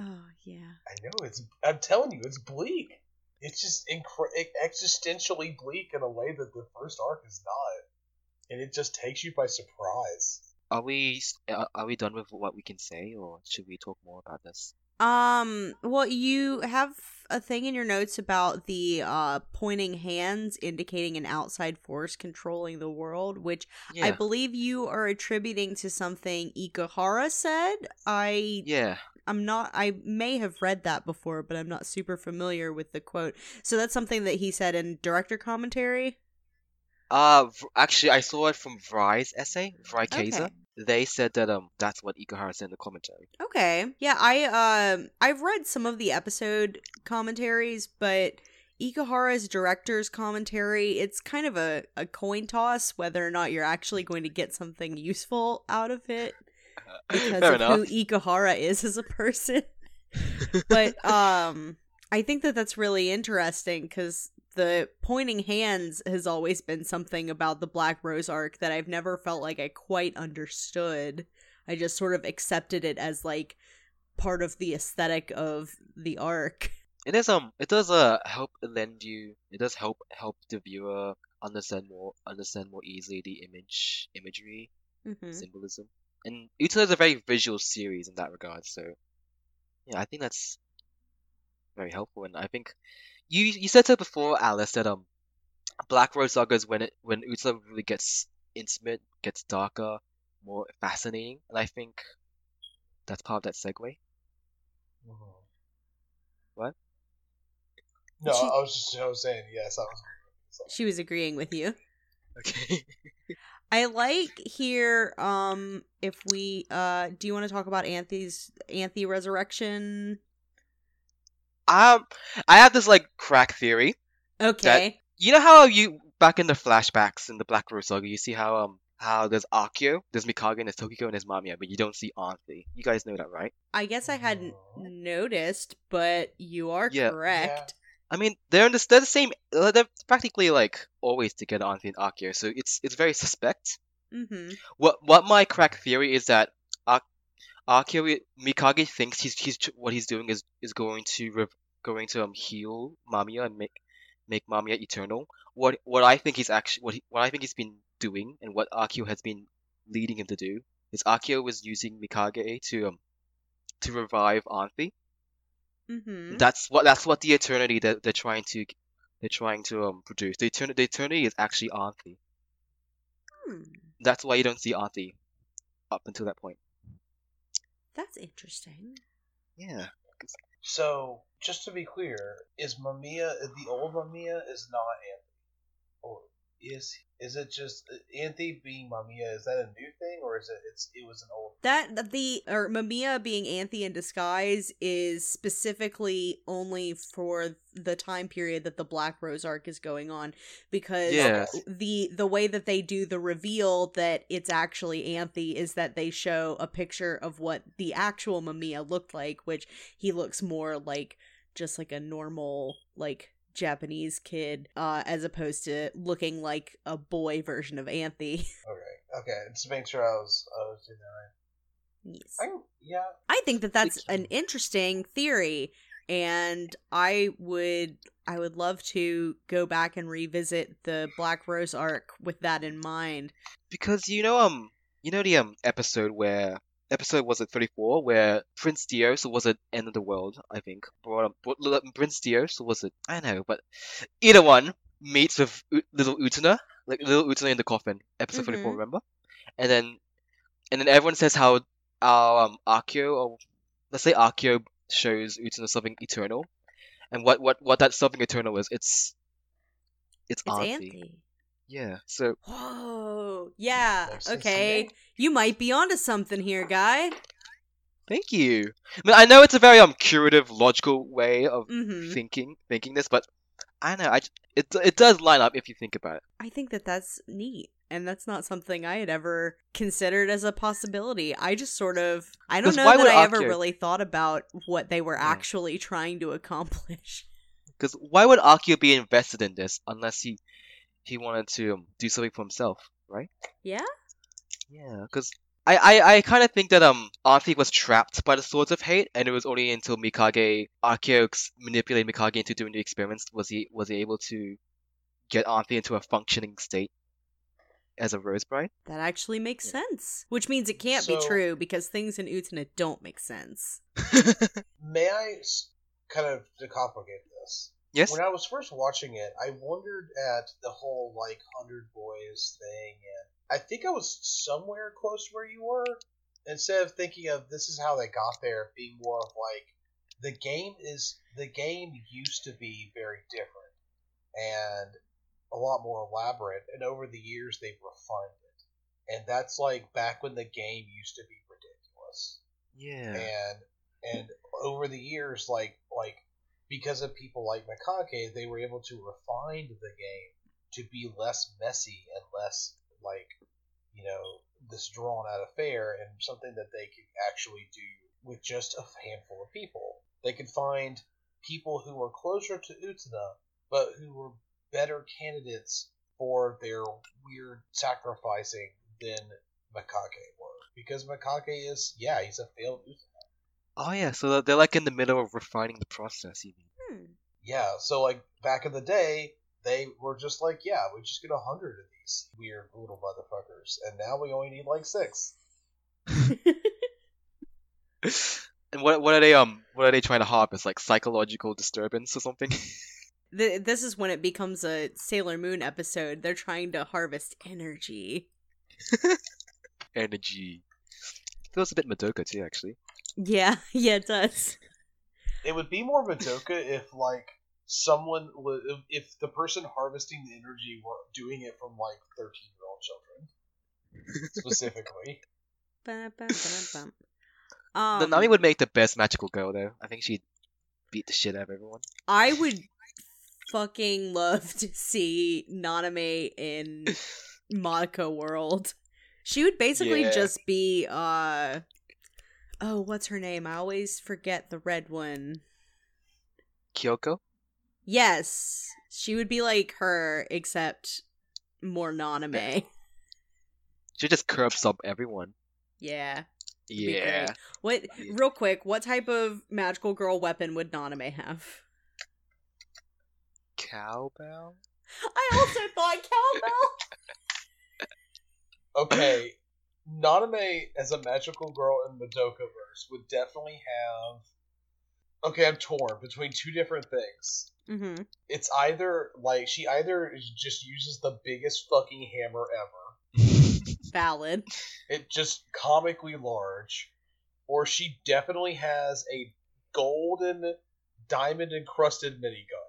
Oh, yeah. I know it's. I'm telling you, it's bleak. It's just incre- existentially bleak in a way that the first arc is not, and it just takes you by surprise. Are we are uh, are we done with what we can say, or should we talk more about this? Um, well, you have a thing in your notes about the uh pointing hands indicating an outside force controlling the world, which I believe you are attributing to something Ikuhara said. I yeah. I'm not I may have read that before, but I'm not super familiar with the quote. So that's something that he said in director commentary. Uh, actually, I saw it from Vry's essay, Vry Kaiser. Okay. They said that um, that's what Ikuhara said in the commentary. Okay. Yeah, I um I've read some of the episode commentaries, but Ikuhara's director's commentary, it's kind of a, a coin toss whether or not you're actually going to get something useful out of it (laughs) because Fair of enough. who Ikuhara is as a person. (laughs) but um I think that that's really interesting cuz the pointing hands has always been something about the Black Rose arc that I've never felt like I quite understood. I just sort of accepted it as like part of the aesthetic of the arc. It is um, it does uh help lend you. It does help help the viewer understand more understand more easily the image imagery hmm symbolism. And Uta is a very visual series in that regard, so yeah, I think that's very helpful. And I think you you said so before, Alice, that um, Black Rose Saga is when it when Uta really gets intimate, gets darker, more fascinating, and I think that's part of that segue. What? No, She- I was just I was saying yes. I was. She was agreeing with you. Okay. I like here um if we uh do you want to talk about Anthy's Anthy resurrection? Um, I have this like crack theory. Okay. You know how you back in the flashbacks in the Black Rose Saga, you see how um how there's Akio, there's Mikage, and there's Tokiko, and there's Mamiya, but you don't see Anthy. You guys know that, right? I guess I hadn't noticed, but you are Yeah. correct. I mean, they're in the, they're the same. uh, They're practically like always together, Anthy and Akio. So it's it's very suspect. Mm-hmm. What what my crack theory is that Ak- Akio Mikage thinks he's he's what he's doing is is going to rev- going to um heal Mamiya and make make Mamiya eternal. What what I think he's actually what he, what I think he's been doing and what Akio has been leading him to do is Akio was using Mikage to um to revive Anthy. Mm-hmm. That's what that's what the eternity that they're trying to they're trying to um produce. The eternity the eternity is actually Anthy. Hmm. That's why you don't see Anthy up until that point. That's interesting. Yeah. So just to be clear, is Mamiya the old Mamiya is not Anthy, or is is it just uh, Anthy being Mamiya? Is that a new thing, or is it it's it was an old? That that the or Mamiya being Anthy in disguise is specifically only for the time period that the Black Rose arc is going on, because Yes. the the way that they do the reveal that it's actually Anthy is that they show a picture of what the actual Mamiya looked like, which he looks more like just like a normal like Japanese kid, uh, as opposed to looking like a boy version of Anthy. (laughs) Okay, okay. Just to make sure I was I was doing that right. Yes. I, yeah, I think that that's an interesting theory and I would I would love to go back and revisit the Black Rose arc with that in mind. Because you know um you know the um episode where episode was it 34 where Prince Dios or was it End of the World I think brought up brought- Prince Dios or was it I know but either one meets with U- little Utena like little Utena in the coffin episode 34 Mhm. remember and then and then everyone says how our um Akio or let's say Akio shows Utena something eternal and what what what that something eternal is it's it's, It's Anthy. Anthy. Yeah so Whoa. Yeah. Okay. You might be onto something here, guy. Thank you. I mean, I know it's a very um curative, logical way of Mhm. thinking thinking this, but I know I it it does line up if you think about it. I think that that's neat. And that's not something I had ever considered as a possibility. I just sort of I don't know that I ever really thought about what they were Yeah. actually trying to accomplish. Because why would Akio be invested in this unless he he wanted to um, do something for himself, right? Yeah? Yeah, because I I, I kind of think that um Anthy was trapped by the Swords of Hate, and it was only until Mikage Akio ex- manipulated Mikage into doing the experiments was he was he able to get Anthy into a functioning state as a Rose Bride. That actually makes Yeah. sense. Which means it can't be true because things in Utena don't make sense. (laughs) may I kind of to complicate this? Yes. When I was first watching it, I wondered at the whole like hundred boys thing, and I think I was somewhere close where you were. Instead of thinking of this is how they got there, being more of like the game is the game used to be very different and a lot more elaborate, and over the years they've refined it, and that's like back when the game used to be ridiculous Yeah. and and over the years like like because of people like Mikage, they were able to refine the game to be less messy and less like you know this drawn out affair and something that they could actually do with just a handful of people. They could find people who were closer to Utena, but who were better candidates for their weird sacrificing than Mikage were. Because Mikage is, yeah, he's a failed Utena. Oh yeah, so they're- they're like in the middle of refining the process. You mean? Hmm. Yeah, so like back in the day, they were just like, yeah, we just get a hundred of these weird little motherfuckers, and now we only need like six. (laughs) (laughs) And what what are they um what are they trying to harvest? Like psychological disturbance or something? (laughs) Th- this is when it becomes a Sailor Moon episode. They're trying to harvest energy. Energy. Feels a bit Madoka too, actually. Yeah, (laughs) yeah, it does. It would be more of a Madoka if like someone was if the person harvesting the energy were doing it from like thirteen year old children (laughs) specifically. Ba-da-ba-ba-da-bum. Um, the Nami would make the best magical girl though. I think she'd beat the shit out of everyone. I would fucking love to see Nanami in (laughs) Madoka World. She would basically Yeah. just be uh oh, what's her name? I always forget the red one. Kyoko? Yes. She would be like her except more Nanami. She just curbs up everyone. Yeah. be great. Yeah. What real quick, what type of magical girl weapon would Nanami have? Cowbell? I also thought cowbell. (laughs) Okay, Nanami as a magical girl in Madoka verse would definitely have. Okay, I'm torn between two different things. mm-hmm. It's either like she either just uses the biggest fucking hammer ever, (laughs) Valid. it just comically large, or she definitely has a golden diamond encrusted minigun.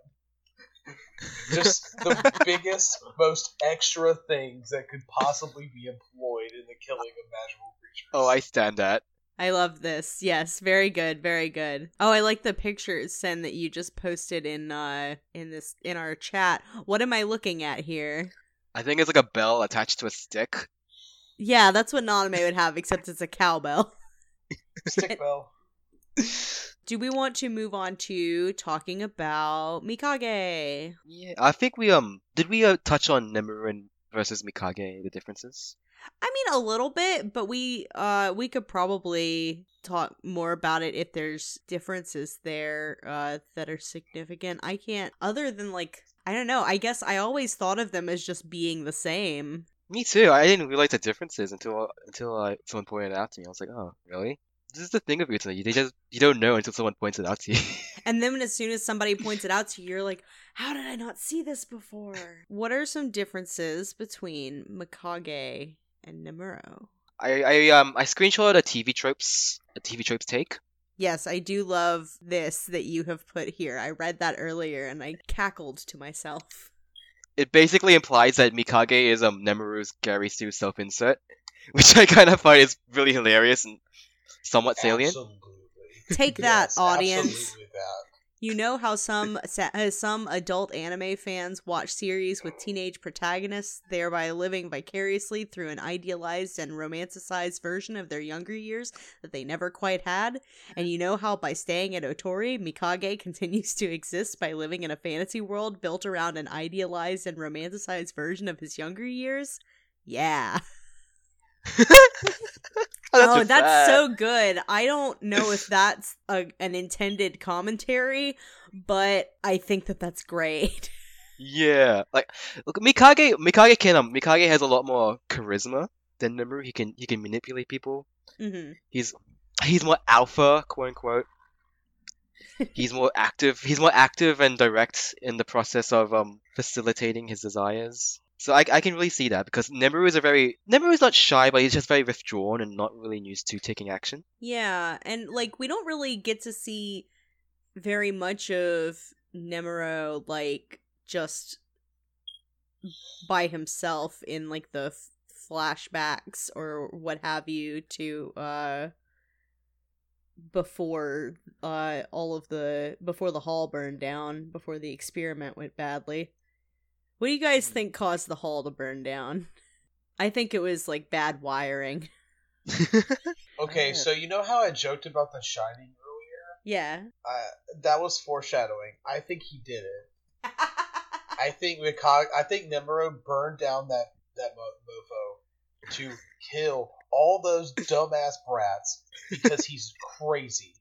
Just the biggest, most extra things that could possibly be employed in the killing of magical creatures. Oh, I stand that. I love this. Yes, very good, very good. Oh, I like the pictures Sen that you just posted in uh in this in our chat. What am I looking at here? I think it's like a bell attached to a stick. Yeah, that's what Nanami would have, except it's a cowbell. (laughs) stick bell. (laughs) Do we want to move on to talking about Mikage? Yeah, I think we um did we uh, touch on Nemurin versus Mikage the differences? I mean a little bit, but we uh we could probably talk more about it if there's differences there uh that are significant. I can't other than like I don't know. I guess I always thought of them as just being the same. Me too. I didn't realize the differences until until uh, someone pointed it out to me. I was like, oh, really? This is the thing of. You they just you don't know until someone points it out to you. (laughs) And then as soon as somebody points it out to you, you're like, how did I not see this before? What are some differences between Mikage and Nemuro? I I um I screenshot a TV tropes a TV tropes take. Yes, I do love this that you have put here. I read that earlier and I cackled to myself. It basically implies that Mikage is um Nemuro's Gary Sue self insert, (laughs) which I kind of find is really hilarious and somewhat salient. Absolutely. Take (laughs) that, Yes, audience. You know how some uh, some adult anime fans watch series with teenage protagonists, thereby living vicariously through an idealized and romanticized version of their younger years that they never quite had. And you know how by staying at Otori, Mikage (laughs) continues to exist by living in a fantasy world built around an idealized and romanticized version of his younger years. Yeah. (laughs) (laughs) oh, just that's so good. I don't know if that's a, an intended commentary, but I think that that's great. (laughs) Yeah, like look, Mikage. Mikage can um Mikage has a lot more charisma than Nemuro. He can he can manipulate people. hmm He's he's more alpha, quote unquote. he's more active. He's more active and direct in the process of um facilitating his desires. So I, I can really see that because Nemuro is a very Nemuro is not shy, but he's just very withdrawn and not really used to taking action. Yeah, and like we don't really get to see very much of Nemuro like just by himself in like the f- flashbacks or what have you to uh before uh all of the before the hall burned down before the experiment went badly what do you guys think caused the hall to burn down (laughs) i think it was like bad wiring (laughs) Okay, so you know how I joked about the Shining earlier? yeah Uh, that was foreshadowing. I think he did it. (laughs) I think Mikage, I think Nemuro burned down that that mo- mofo to kill all those dumbass brats because he's crazy.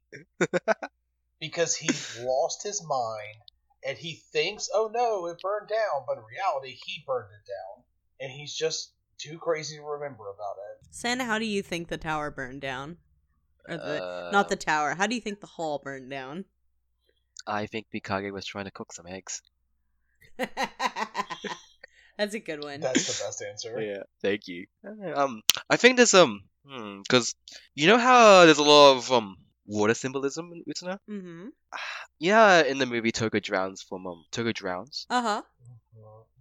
because he lost his mind and he thinks, "Oh no, it burned down," but in reality, he burned it down, and he's just too crazy to remember about it. Santa, how do you think the tower burned down? Or the Uh, not the tower. How do you think the hall burned down? I think Mikage was trying to cook some eggs. (laughs) That's a good one. That's the best answer. (laughs) Yeah, thank you. Um, I think there's um, hmm, because you know how there's a lot of um water symbolism in Utena. mm-hmm. (sighs) Yeah, in the movie Togo drowns from um Togo drowns. Uh huh.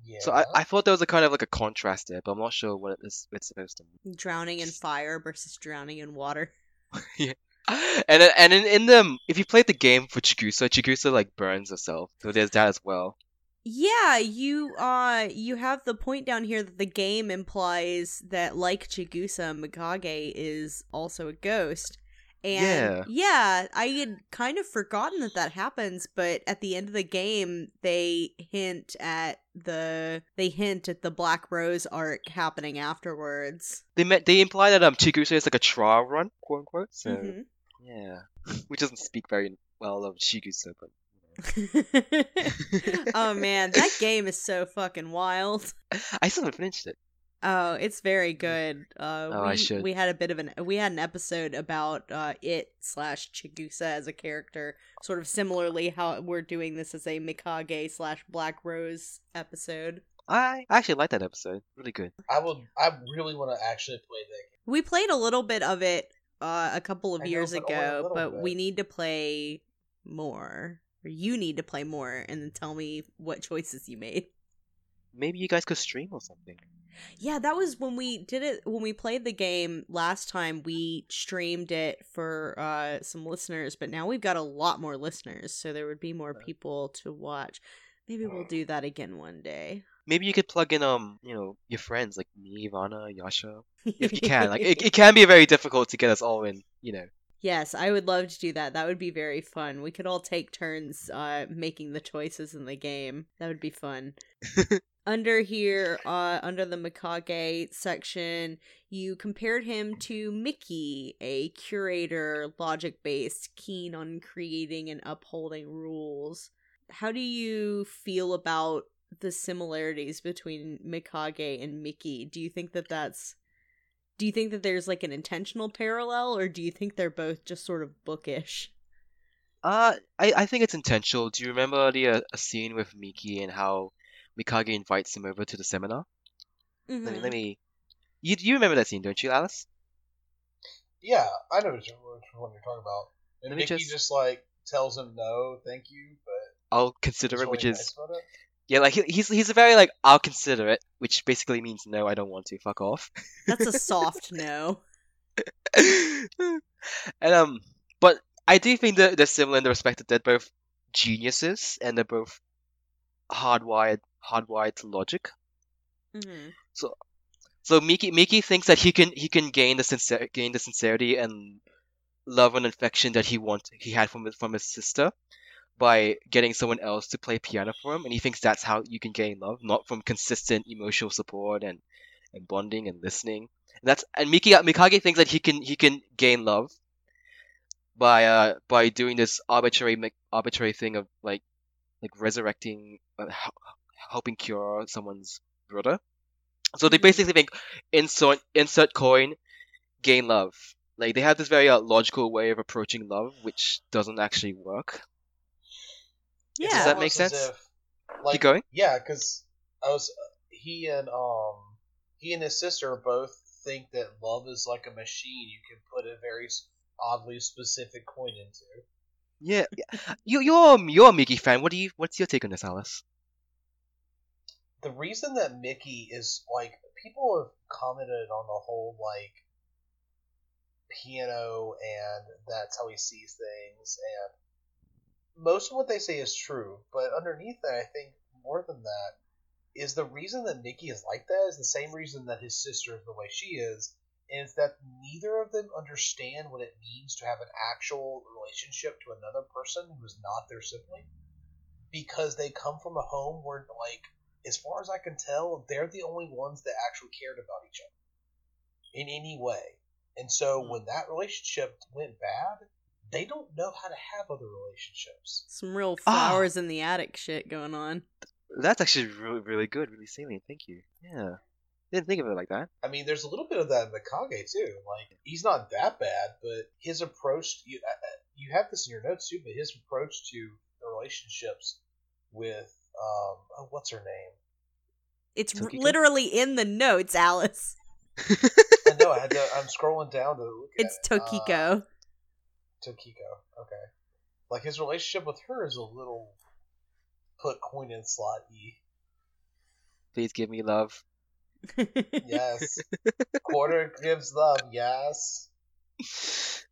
Yeah. So I, I thought there was a kind of like a contrast there, but I'm not sure what it's it's supposed to mean. Drowning in fire versus drowning in water. (laughs) (laughs) yeah. And and in, in the if you played the game for Chigusa, Chigusa like burns herself, so there's that as well. Yeah, you uh you have the point down here that the game implies that like Chigusa, Mikage is also a ghost. And yeah, I had kind of forgotten that that happens, but at the end of the game they hint at the they hint at the Black Rose arc happening afterwards. They met they imply that um Chigusa is like a trial run, quote unquote. So Mhm. yeah, (laughs) which doesn't speak very well of Chigusa, but. (laughs) oh man, that (laughs) game is so fucking wild. I still haven't finished it. Oh, it's very good. Uh, Oh, we, I should. we had a bit of an we had an episode about uh, it slash Chigusa as a character, sort of similarly how we're doing this as a Mikage slash Black Rose episode. I I actually like that episode. Really good. I would. I really want to actually play that game. We played a little bit of it uh, a couple of I know, years but ago, but bit. we need to play more. Or you need to play more, and then tell me what choices you made. Maybe you guys could stream or something. Yeah, that was when we did it when we played the game last time. We streamed it for uh some listeners, but now we've got a lot more listeners, so there would be more people to watch. Maybe we'll do that again one day. Maybe you could plug in um you know your friends like me, Ivana, Yasha, if you can. Like it, (laughs) it can be very difficult to get us all in. You know. Yes, I would love to do that. That would be very fun. We could all take turns uh making the choices in the game. That would be fun. (laughs) under here, uh under the Mikage section, you compared him to Miki, a curator, logic-based, keen on creating and upholding rules. How do you feel about the similarities between Mikage and Miki? Do you think that that's do you think that there's like an intentional parallel or do you think they're both just sort of bookish Uh, I, I think it's intentional. Do you remember the uh, a scene with Miki and how Mikage invites him over to the seminar? Let me, let me. You you remember that scene, don't you, Alice? Yeah, I know what you're, which one you're talking about. And Let me Miki just- just... like tells him no, thank you, but I'll consider he's it, which really is it. yeah, like he, he's he's a very like I'll consider it, which basically means no, I don't want to. Fuck off. that's a (laughs) soft no (laughs) and um, but I do think that they're similar in the respect that they're both geniuses and they're both hardwired hardwired to logic. Mhm. So Miki Miki thinks that he can he can gain the sincere gain the sincerity and love and affection that he want he had from his, from his sister by getting someone else to play piano for him, and he thinks that's how you can gain love, not from consistent emotional support and and bonding and listening. And that's and Miki Mikage thinks that he can he can gain love by uh by doing this arbitrary arbitrary thing of like like resurrecting uh, helping cure someone's brother. So they Mhm. basically think insert insert coin, gain love. Like they have this very uh, logical way of approaching love, which doesn't actually work. yeah Does that make sense? if, like, Keep going. Yeah, because I was he and um he and his sister both think that love is like a machine you can put a very oddly specific coin into. Yeah, you you're you're a Miki fan. What do you? What's your take on this, Alice? The reason that Miki is like people have commented on the whole like piano and that's how he sees things and most of what they say is true, but underneath that I think more than that is the reason that Miki is like that is the same reason that his sister is the way she is, and it's that neither of them understand what it means to have an actual relationship to another person who is not their sibling. Because they come from a home where like as far as I can tell, they're the only ones that actually cared about each other in any way. And so Hmm. when that relationship went bad, they don't know how to have other relationships. some real Ah. flowers in the attic shit going on That's actually really really good, really salient. Thank you. Yeah, didn't think of it like that. I mean, there's a little bit of that in Mikage too. Like he's not that bad, but his approach you uh, uh, you have this in your notes too. But his approach to the relationships with um oh, what's her name? it's r- Tokiko? literally in the notes alice (laughs) I know I had to. I'm scrolling down to look at it's it. Uh, tokiko Tokiko. Okay. Like his relationship with her is a little put coin in slot e. Please give me love. Yes. (laughs) Quarter gives love. Yes.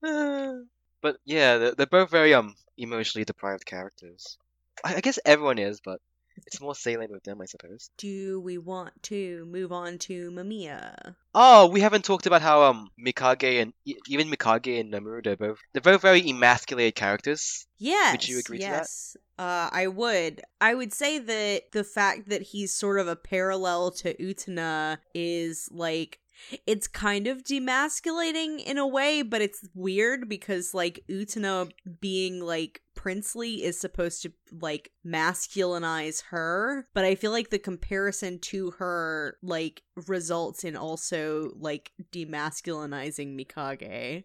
but yeah, they're, they're both very um emotionally deprived characters. I, I guess everyone is, but it's more salient with them, I suppose. do we want to move on to mamiya Oh, we haven't talked about how um Mikage and even Mikage and Nemuro they're both they're both very emasculated characters. Yes. Would you agree to that? yes. Uh, I would. I would say that the fact that he's sort of a parallel to Utena is like it's kind of demasculating in a way, but it's weird because like Utena being like princely is supposed to like masculinize her, but I feel like the comparison to her like results in also like demasculinizing Mikage.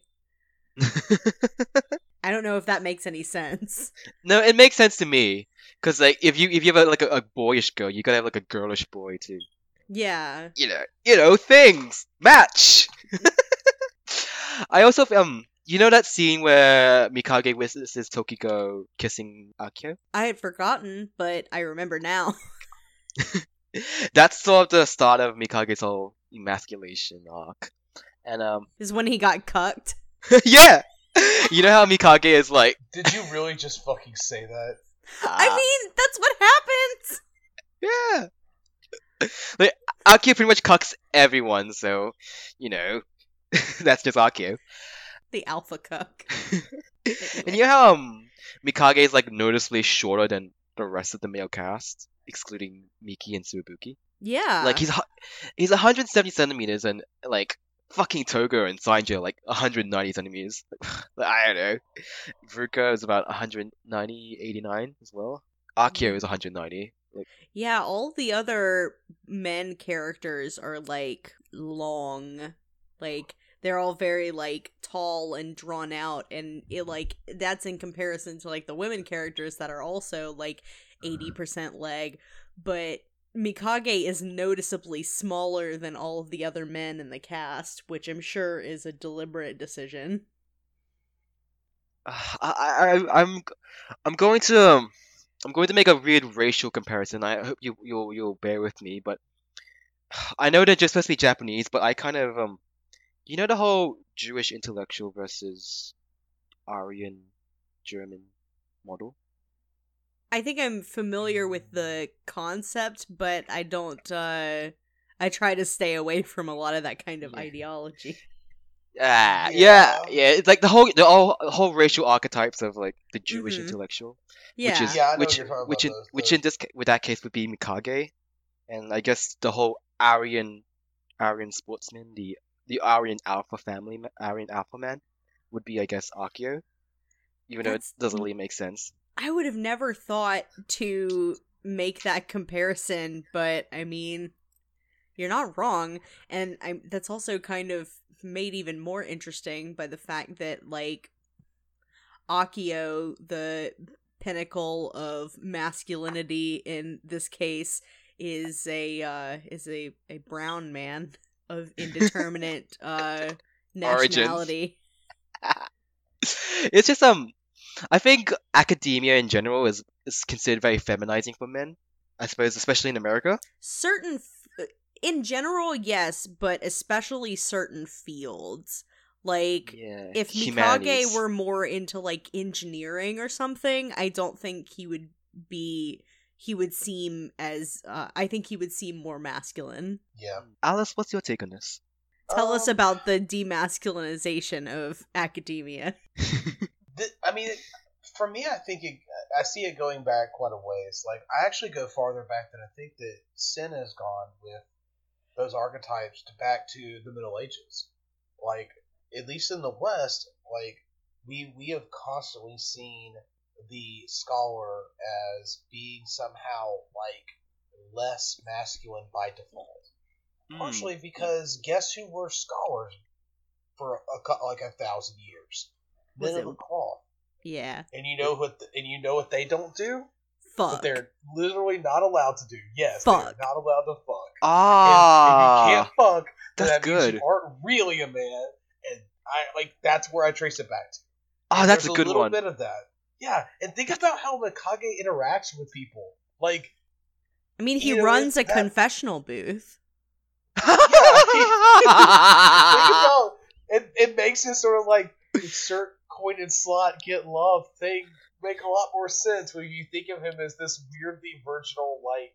(laughs) I don't know if that makes any sense. no, it makes sense to me because like if you if you have a, like a, a boyish girl, you gotta have like a girlish boy too. Yeah. you know, you know, things match. (laughs) I also um, you know that scene where Mikage witnesses Tokiko kissing Akio? I had forgotten, but I remember now. (laughs) (laughs) That's sort of the start of Mikage's whole emasculation arc, and um, is when he got cucked. yeah, you know how Mikage is like, Did you really just fucking say that? I "Ah, mean, that's what happens. yeah. (laughs) like Akio pretty much cucks everyone, so you know, (laughs) that's just Akio. the alpha cook. (laughs) and you know how um, Mikage is like noticeably shorter than the rest of the male cast, excluding Miki and Tsuwabuki. Yeah. Like he's he's 170 centimeters, and like fucking Togo and Saionji are like 190 centimeters. I don't know. Ruka is about 190, 89 as well. Akio is 190. Like Yeah, all the other men characters are like long. Like they're all very like tall and drawn out and it like that's in comparison to like the women characters that are also like 80% leg, but Mikage is noticeably smaller than all of the other men in the cast, which I'm sure is a deliberate decision. (sighs) I, I I'm I'm going to um, I'm going to make a weird racial comparison. I hope you you'll you'll bear with me, but (sighs) I know they're just supposed to be Japanese, but I kind of um, you know the whole Jewish intellectual versus Aryan German model. I think I'm familiar with the concept, but I don't uh I try to stay away from a lot of that kind of Yeah. ideology. Ah, yeah, Yeah. yeah. It's like the whole the all whole racial archetypes of like the Jewish Mhm. intellectual, Yeah. which is Yeah, I know which which in those- which those- in this ca- with that case would be Mikage, and I guess the whole Aryan Aryan sportsman, the the Aryan alpha family, Aryan alpha man, would be I guess Akio, even though it doesn't really make sense. I would have never thought to make that comparison, but I mean, you're not wrong, and I that's also kind of made even more interesting by the fact that like Akio, the pinnacle of masculinity in this case, is a uh, is a a brown man of indeterminate (laughs) uh, nationality. (laughs) it's just um, I think academia in general is is considered very feminizing for men. I suppose, especially in America. certain in general yes but especially certain fields like Yeah, if mikage humanities. were more into like engineering or something i don't think he would be he would seem as uh, i think he would seem more masculine yeah. Alice, what's your take on this? tell us Um, about the demasculinization of academia (laughs) Th- I mean, it- for me, I think it, I see it going back quite a ways. Like, I actually go farther back than I think that Sin has gone with those archetypes to back to the Middle Ages. Like, at least in the West, like we we have constantly seen the scholar as being somehow like less masculine by default. Hmm. Partially because guess who were scholars for a, like a thousand years? Men of the cloth. yeah And you know what? The, and you know what they don't do? fuck What they're literally not allowed to do. Yes, they're Fuck. not allowed to fuck. And Ah, if you can't fuck, that's that means good. you aren't really a man. And I like that's where I trace it back to. Ah, And that's a there's good little one. bit of that. Yeah, and think about how Mikage interacts with people. Like, i mean he You know, runs a that- confessional booth (laughs) (laughs) think about it. It makes it sort of like insert coin and slot, get love thing make a lot more sense when you think of him as this weirdly virginal, like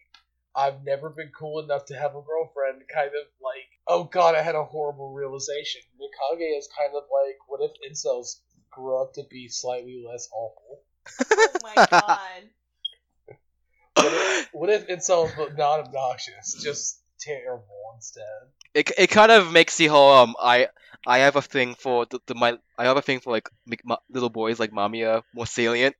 I've never been cool enough to have a girlfriend, kind of like oh god, I had a horrible realization. Mikage is kind of like what if incels grew up to be slightly less awful? oh my (laughs) god What if, what if incels were not obnoxious, just terrible instead? it, it kind of makes the whole um I I have a thing for the, the my I have a thing for like mi- ma- little boys like Mamiya more salient.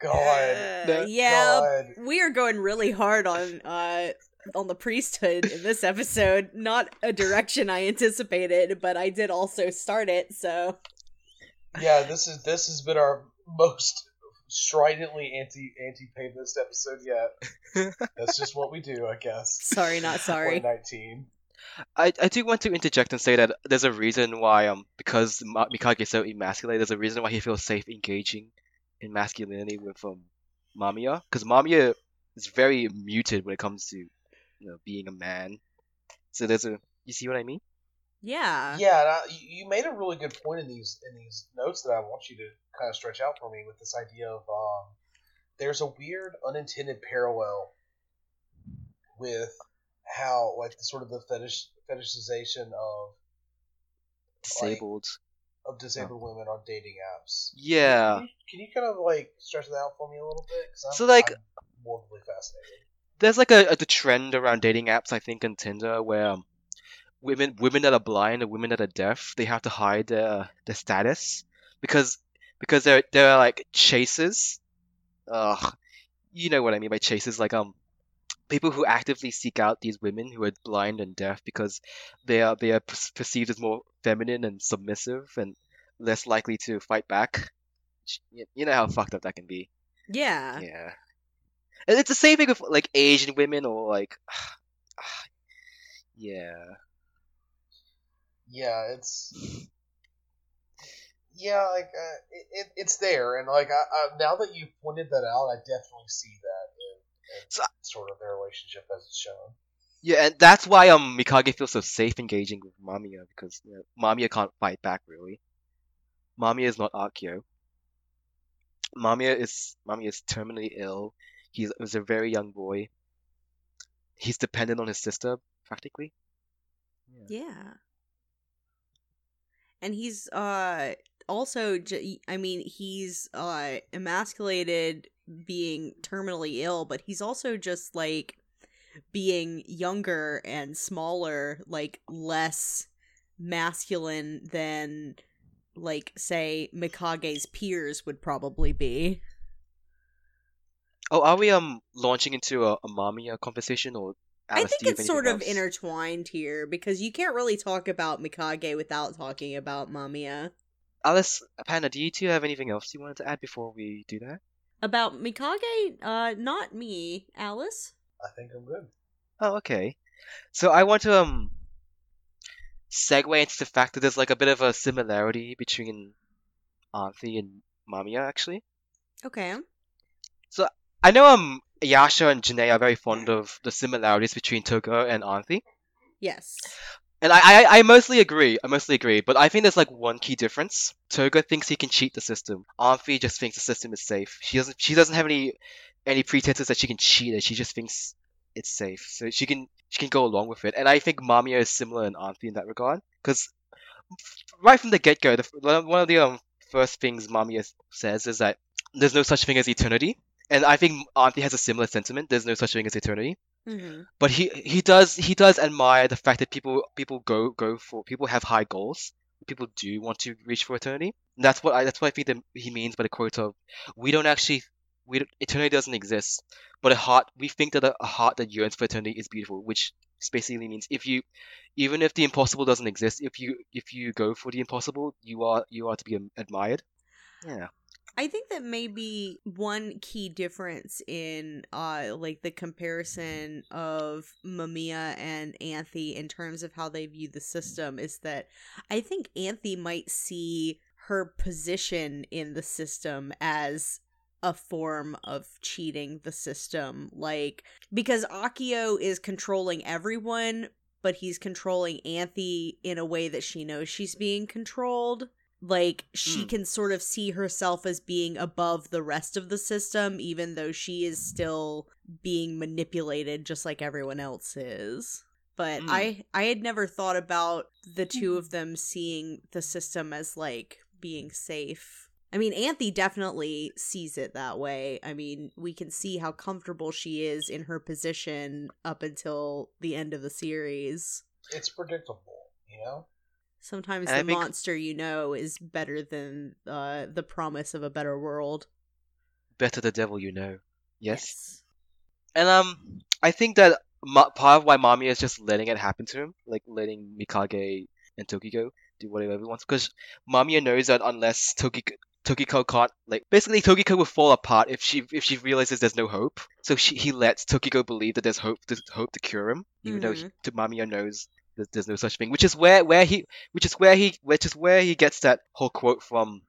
God, Uh, yeah God. we are going really hard on uh on the priesthood in this episode not a direction i anticipated but i did also start it so Yeah, this is this has been our most stridently anti anti papist episode yet. (laughs) That's just what we do, I guess. sorry not sorry 2019. I, I do want to interject and say that there's a reason why um because Mikage is so emasculated, there's a reason why he feels safe engaging in masculinity with um Mamiya because Mamiya is very muted when it comes to you know being a man. So there's a you see what I mean? yeah Yeah, and I, you you made a really good point in these in these notes that I want you to kind of stretch out for me with this idea of um, there's a weird unintended parallel with how like the sort of the fetish fetishization of Disabled. Of disabled women on dating apps. Yeah. Can you, can you kind of like stretch that out for me a little bit? 'Cause I'm, So, like- I'm fascinated. There's like a, a the trend around dating apps, I think, on Tinder where um, women women that are blind and women that are deaf, they have to hide their their status because because they're they're like chasers. Ugh, you know what I mean by chasers, like um people who actively seek out these women who are blind and deaf because they are they are perceived as more feminine and submissive and less likely to fight back. You you know how fucked up that can be. Yeah. Yeah. And it's the same thing with like Asian women or like (sighs) yeah. Yeah, it's yeah, like uh, it, it, it's there, and like I, I, now that you pointed that out, I definitely see that in, in So- sort of their relationship as it's shown. Yeah, and that's why um Mikage feels so safe engaging with Mamiya because you know, Mamiya can't fight back really. Mamiya is not Akio. Mamiya is Mamiya is terminally ill. He's was a very young boy. He's dependent on his sister practically. Yeah. And he's uh also I mean he's uh emasculated being terminally ill, but he's also just like being younger and smaller, like less masculine than like say Mikage's peers would probably be. Oh, are we um launching into a, a Mamiya conversation or I think do you have it's sort of intertwined here because you can't really talk about Mikage without talking about Mamiya. Alice, Panda, do you two have anything else you wanted to add before we do that? About Mikage, uh, not me, Alice. I think I'm good. Oh, okay. So I want to um segue into the fact that there's like a bit of a similarity between Anthy and Mamiya actually. Okay. So I know um Yasha and Janae are very fond of the similarities between Togo and Anthy. Yes. And I, I I mostly agree. I mostly agree, but I think there's like one key difference. Toga thinks he can cheat the system. Anthy just thinks the system is safe. She doesn't she doesn't have any any pretenses that she can cheat it. She just thinks it's safe. So she can she can go along with it. And I think Mamiya is similar in Anthy in that regard cuz right from the get-go, the, one of the um, first things Mamiya says is that there's no such thing as eternity. And I think Anthy has a similar sentiment. There's no such thing as eternity Mm-hmm. but he he does he does admire the fact that people people go go for people have high goals. People do want to reach for eternity. And that's what I that's what I think that he means by the quote of we don't actually we don't, eternity doesn't exist but a heart we think that a, a heart that yearns for eternity is beautiful which basically means if you even if the impossible doesn't exist if you if you go for the impossible you are you are to be admired. Yeah I think that maybe one key difference in uh like the comparison of Mamiya and Anthy in terms of how they view the system is that I think Anthy might see her position in the system as a form of cheating the system like because Akio is controlling everyone but he's controlling Anthy in a way that she knows she's being controlled like she Mm. can sort of see herself as being above the rest of the system even though she is still being manipulated just like everyone else is but Mm. i i had never thought about the two of them seeing the system as like being safe i mean Anthy definitely sees it that way i mean we can see how comfortable she is in her position up until the end of the series It's predictable, you know. Sometimes And the monster you know is better than uh, the promise of a better world. better the devil you know yes And um, I think that ma- part of why Mami is just letting it happen to him, like letting Mikage and Tokiko do whatever he wants, because Mamiya knows that unless Tokiko Tokiko can't like basically Tokiko will fall apart if she if she realizes there's no hope. So she he lets Tokiko believe that there's hope there's hope to cure him, even though he, to Mamiya knows that there's no such thing. Which is where where he which is where he which is where he gets that whole quote from.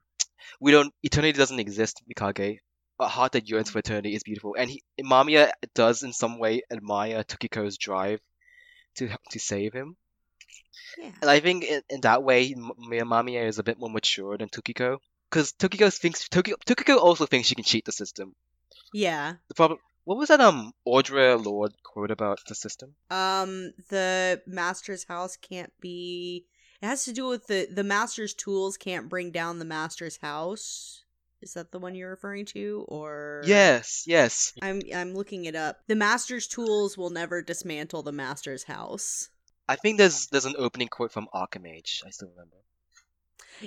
We don't eternity doesn't exist, Mikage a heart that yearns for eternity is beautiful, and he, Mamiya does in some way admire Tokiko's drive to to save him. Yeah. And I think in, in that way, M- Mamiya is a bit more mature than Tokiko, because Tokiko thinks Tokiko, Tokiko also thinks she can cheat the system. Yeah. The problem, what was that um Audre Lorde quote about the system? Um the master's house can't be It has to do with the the master's tools can't bring down the master's house. Is that the one you're referring to or Yes, yes. I'm I'm looking it up. The master's tools will never dismantle the master's house. I think there's there's an opening quote from Archimage. I still remember.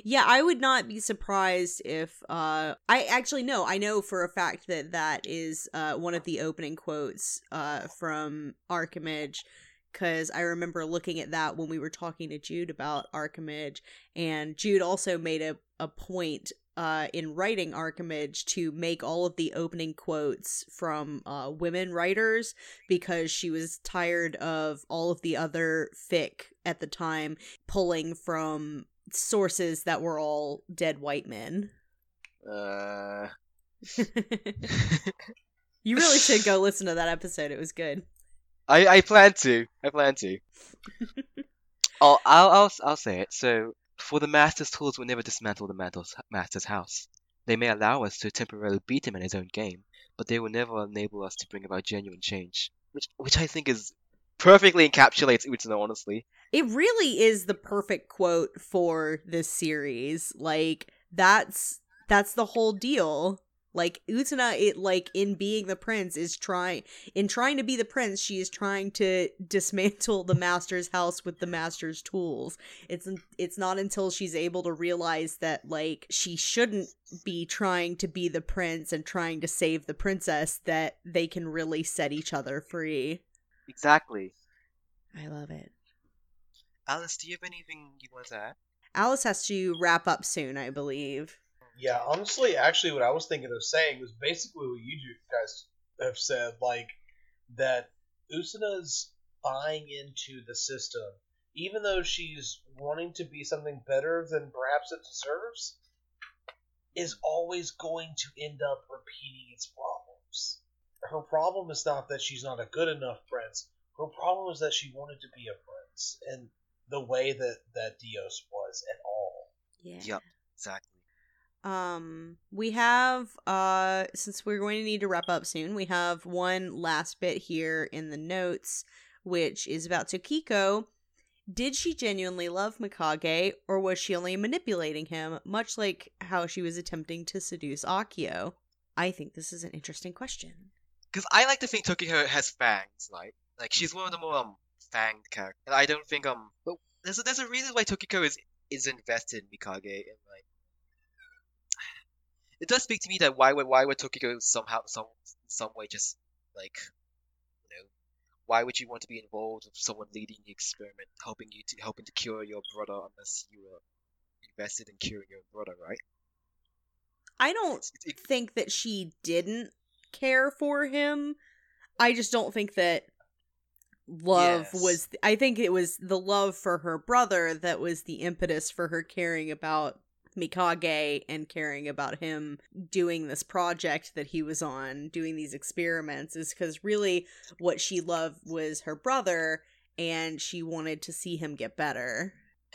Yeah, I would not be surprised if uh I actually no, I know for a fact that that is uh one of the opening quotes uh from Archimage cuz I remember looking at that when we were talking to Jude about Archimage and Jude also made a a point uh, in writing Archimage to make all of the opening quotes from uh, women writers because she was tired of all of the other fic at the time pulling from sources that were all dead white men. Uh, (laughs) (laughs) you really should go listen to that episode. It was good. I I plan to. I plan to. (laughs) I'll I'll I'll, I'll say it. So for the master's tools will never dismantle the master's house. They may allow us to temporarily beat him in his own game, but they will never enable us to bring about genuine change. Which which I think is perfectly encapsulates Utsuno, honestly. It really is the perfect quote for this series. Like that's that's the whole deal. Like Utena, it like in being the prince is trying in trying to be the prince, she is trying to (laughs) dismantle the master's house with the master's tools. It's it's not until she's able to realize that like she shouldn't be trying to be the prince and trying to save the princess that they can really set each other free. Exactly. I love it. Alice, do you have anything you want to add? Alice has to wrap up soon, I believe. Yeah, honestly, actually, what I was thinking of saying was basically what you guys have said, like that Utena's buying into the system, even though she's wanting to be something better than perhaps it deserves, is always going to end up repeating its problems. Her problem is not that she's not a good enough prince. Her problem is that she wanted to be a prince, and the way that that Dios was at all. Yeah. Yep, exactly. Um, we have uh since we're going to need to wrap up soon, we have one last bit here in the notes, which is about Tokiko. Did she genuinely love Mikage, or was she only manipulating him, much like how she was attempting to seduce Akio? I think this is an interesting question. Because I like to think Tokiko has fangs, like like she's one of the more um fanged characters. And I don't think um but there's a, there's a reason why Tokiko is is invested in Mikage and like it does speak to me that why would why would Tokiko somehow some some way just like you know why would you want to be involved with someone leading the experiment, helping you to helping to cure your brother unless you are invested in curing your brother, right? I don't it- think that she didn't care for him. I just don't think that love Yes. was I think it was the love for her brother that was the impetus for her caring about Mikage and caring about him doing this project that he was on, doing these experiments is cuz really what she loved was her brother and she wanted to see him get better.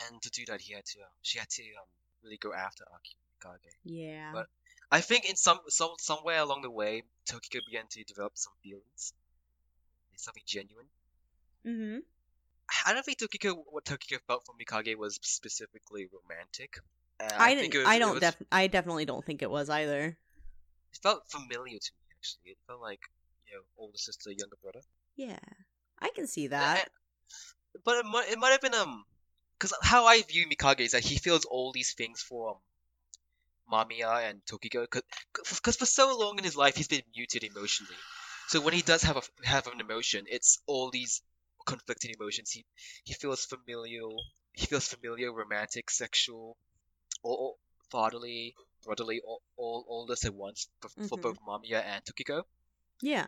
and to do that he had to um, she had to um really go after Aki Mikage. Yeah. But- I think in some some somewhere along the way, Tokiko began to develop some feelings, something genuine. mhm. I don't think Tokiko what Tokiko felt for Mikage was specifically romantic. Uh, I, think didn't it was, I don't was- def- I definitely don't think it was either. It felt familiar to me actually. It felt like you know older sister, younger brother. Yeah. I can see that. And- but it might, it might have been um, because how I view Mikage is that he feels all these things for um, Mamiya and Tokiko, because for so long in his life he's been muted emotionally. So when he does have a have an emotion, it's all these conflicting emotions. He he feels familial, he feels familiar, romantic, sexual, or, fatherly, brotherly, all, all all this at once for, for Mhm. both Mamiya and Tokiko Yeah.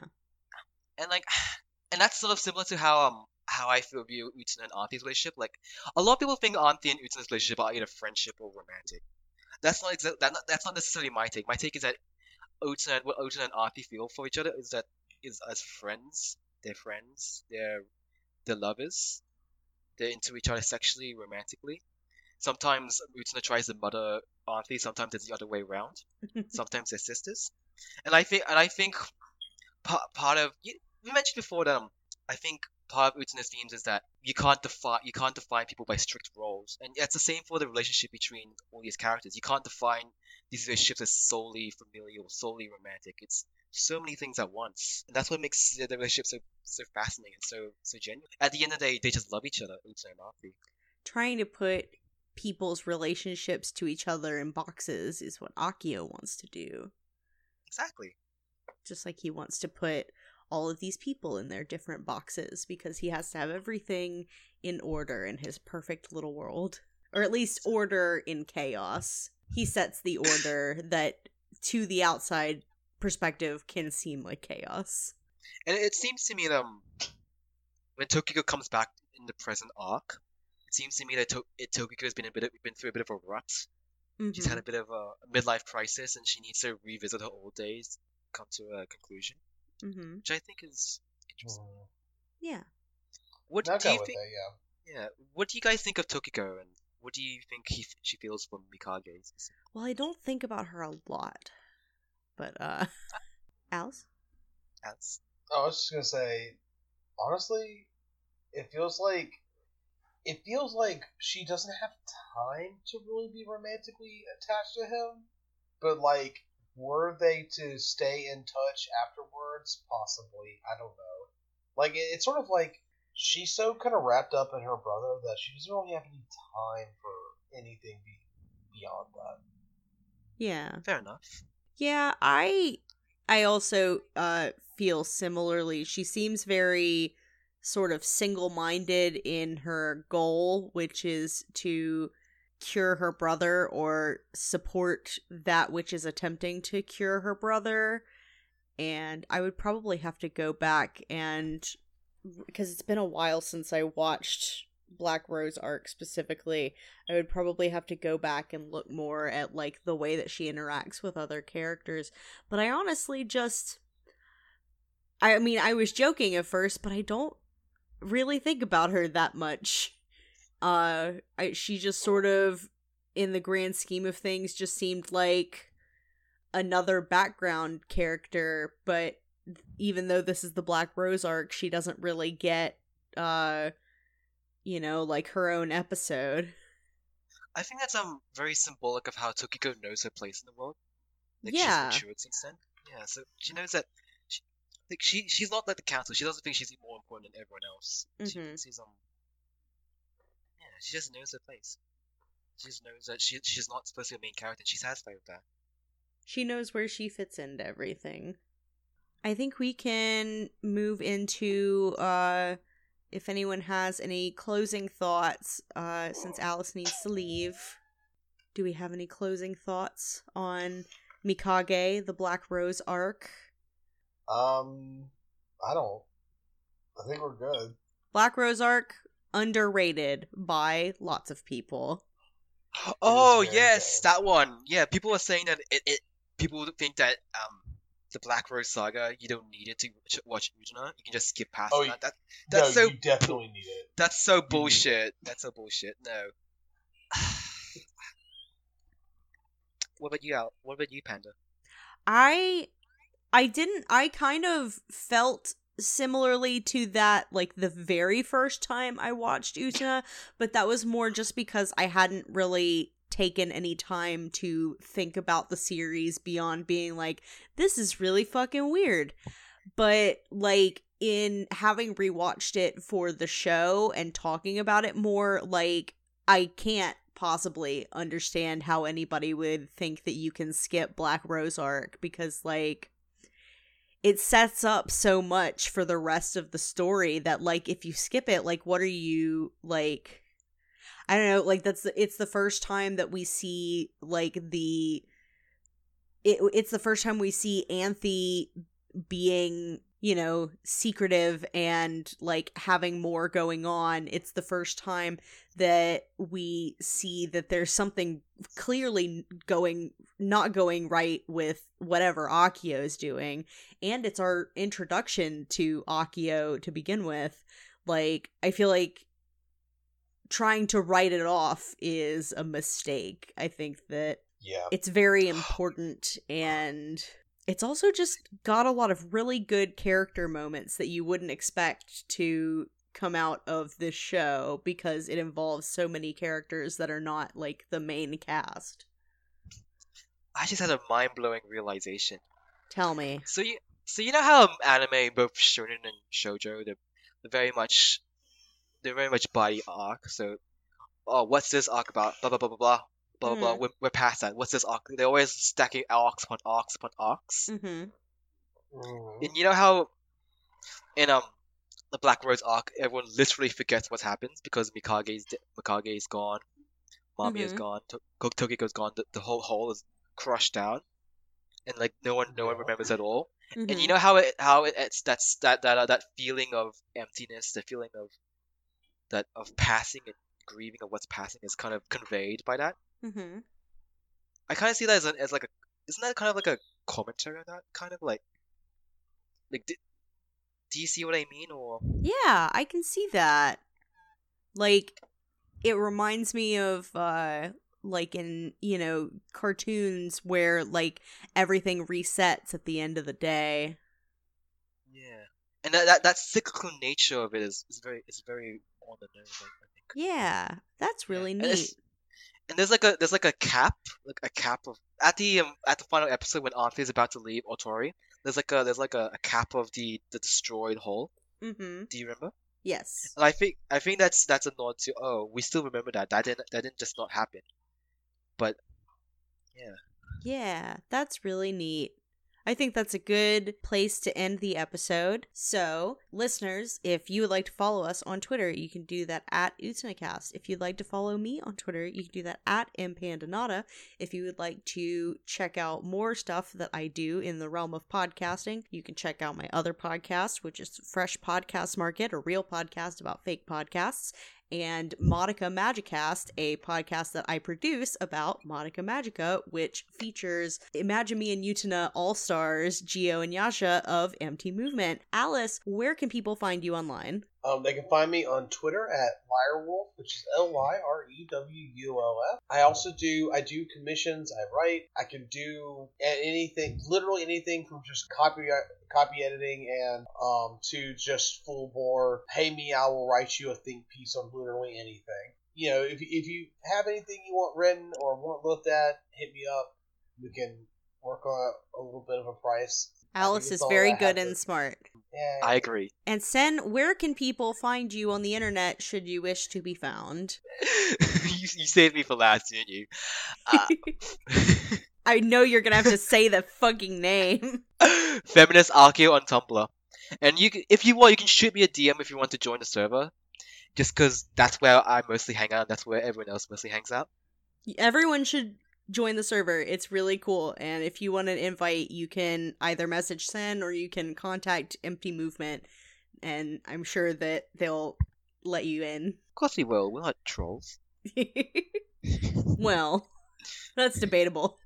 and like (sighs) and that's sort of similar to how um how I feel view Utena and Anthy's relationship. Like a lot of people think Anthy and Utena's relationship are either friendship or romantic. That's not exa- that, that's not necessarily my take. My take is that Utena what Utena and Anthy feel for each other is that is as friends. They're friends. They're they're lovers. They're into each other sexually, romantically. Sometimes Utena tries to mother Anthy. Sometimes it's the other way around. (laughs) Sometimes they're sisters. And I think and I think part, part of you, mentioned before that um, I think part of Utena's themes is that you can't define you can't define people by strict roles, and it's the same for the relationship between all these characters. You can't define these relationships as solely familial, solely romantic. It's so many things at once, and that's what makes the relationship so so fascinating and so so genuine. At the end of the day, they just love each other, Utena and Anthy. Trying to put people's relationships to each other in boxes is what Akio wants to do. Exactly. Just like he wants to put all of these people in their different boxes because he has to have everything in order in his perfect little world. Or at least order in chaos. He sets the order (laughs) that to the outside perspective can seem like chaos. And it seems to me that um, when Tokiko comes back in the present arc, it seems to me that to- it, Tokiko has been a bit of, been through a bit of a rut. She's Mhm. had a bit of a midlife crisis, and she needs to revisit her old days, come to a conclusion, Mhm. which I think is interesting. Mm. Yeah. What I'll do you think? that, yeah. Yeah. What do you guys think of Tokiko, and what do you think he she feels for Mikage? Well, I don't think about her a lot. But uh (laughs) Alice? As Oh, I was just gonna say, honestly, it feels like it feels like she doesn't have time to really be romantically attached to him. But like, were they to stay in touch afterwards? Possibly. I don't know. Like, it, it's sort of like she's so kind of wrapped up in her brother that she doesn't really have any time for anything be, beyond that. Yeah. fair enough. Yeah, I I also uh feel similarly. She seems very sort of single-minded in her goal, which is to cure her brother or support that which is attempting to cure her brother. And I would probably have to go back and because it's been a while since I watched Black Rose arc specifically, I would probably have to go back and look more at like the way that she interacts with other characters. But I honestly just I mean, I was joking at first, but I don't really think about her that much. Uh I she just sort of in the grand scheme of things just seemed like another background character, but even though this is the Black Rose arc, she doesn't really get uh you know, like her own episode. I think that's um very symbolic of how Tokiko knows her place in the world. Like Yeah. she's matured since then. Yeah, so she knows that. She, like she, she's not like the council. She doesn't think she's more important than everyone else. She, Mhm. she's um. Yeah, she just knows her place. She just knows that she she's not supposed to be a main character. and She's satisfied with that. She knows where she fits into everything. I think we can move into uh if anyone has any closing thoughts uh since Alice needs to leave. Do we have any closing thoughts on Mikage, the Black Rose arc? Um, I don't. I think we're good. Black Rose arc underrated by lots of people. Oh yes, good. that one. Yeah, people are saying that it, it people think that um the Black Rose Saga you don't need it to watch Utena. You can just skip past Oh, that. that no, that's so you definitely need it. that's so need it. bullshit. That's so bullshit. No. (sighs) what about you, Al? What about you, Panda? I I didn't I kind of felt similarly to that like the very first time I watched Utena, but that was more just because I hadn't really taken any time to think about the series beyond being like this is really fucking weird. But like in having rewatched it for the show and talking about it more like I can't possibly understand how anybody would think that you can skip Black Rose arc because like it sets up so much for the rest of the story that like if you skip it like what are you like I don't know like that's it's the first time that we see like the it, it's the first time we see Anthy being you know secretive and like having more going on it's the first time that we see that there's something clearly going not going right with whatever Akio is doing and it's our introduction to Akio to begin with like I feel like trying to write it off is a mistake I think that Yeah. it's very (sighs) important and it's also just got a lot of really good character moments that you wouldn't expect to come out of this show because it involves so many characters that are not like the main cast. I just had a mind blowing realization. Tell me. So you so you know how um, anime, both shonen and shoujo, they're, they're very much they're very much body arc. So, oh, what's this arc about? Blah blah blah blah blah blah blah. Mhm. We're, we're past that. What's this arc? They're always stacking arcs upon arcs upon arcs. Mm-hmm. Mhm. And you know how in um the Black Rose arc, everyone literally forgets what happens because Mikage's de- Mikage is gone, Mami is Mhm. gone, to- Tokiko's gone. The, the whole hole is crushed down, and like no one no one remembers at all. Mm-hmm. And you know how it how it, it's that's that that uh, that feeling of emptiness, the feeling of that of passing and grieving of what's passing is kind of conveyed by that. Mm-hmm. I kind of see that as, a, as like a isn't that kind of like a commentary on that kind of like like do, do you see what I mean or Yeah, I can see that. Like, it reminds me of, uh, like in, you know, cartoons where, like, everything resets at the end of the day. yeah and that that, that cyclical nature of it is, is very is very on the nose I, I think Yeah, that's really And neat. And there's like a there's like a cap like a cap of at the um, at the final episode when is about to leave Otori there's like a there's like a, a cap of the the destroyed hull Mm-hmm. do you remember Yes. And I think I think that's that's a nod to oh we still remember that that didn't that didn't just not happen, but yeah. Yeah, that's really neat. I think that's a good place to end the episode. So, listeners, if you would like to follow us on Twitter, you can do that at Utsunacast. If you'd like to follow me on Twitter, you can do that at Impandanata. If you would like to check out more stuff that I do in the realm of podcasting, you can check out my other podcast, which is Fresh Podcast Market, a real podcast about fake podcasts and Madoka Magicast, a podcast that I produce about Madoka Magica, which features Imagine Me and Utena All Stars, Geo and Yasha of Empty Movement. Alice, where can people find you online? Um, they can find me on Twitter at Lyrewolf, which is L Y R E W U L F. I also do I do commissions. I write. I can do anything, literally anything from just copy copy editing and um to just full bore. Pay me, I will write you a think piece on literally anything. You know, if if you have anything you want written or want looked at, hit me up. We can work on a, a little bit of a price. Alice is very good and smart. Yeah. I agree. And Sen, where can people find you on the internet should you wish to be found? (laughs) you, you saved me for last, didn't you? Uh, (laughs) I know you're gonna have to say the fucking name. (laughs) Feminist Archeo on Tumblr, and you, if you want, you can shoot me a DM if you want to join the server, just because that's where I mostly hang out. That's where everyone else mostly hangs out. Everyone should join the server. It's really cool. And if you want an invite, you can either message Sen or you can contact Empty Movement, and I'm sure that they'll let you in. Of course we will. We're not trolls. (laughs) well, that's debatable.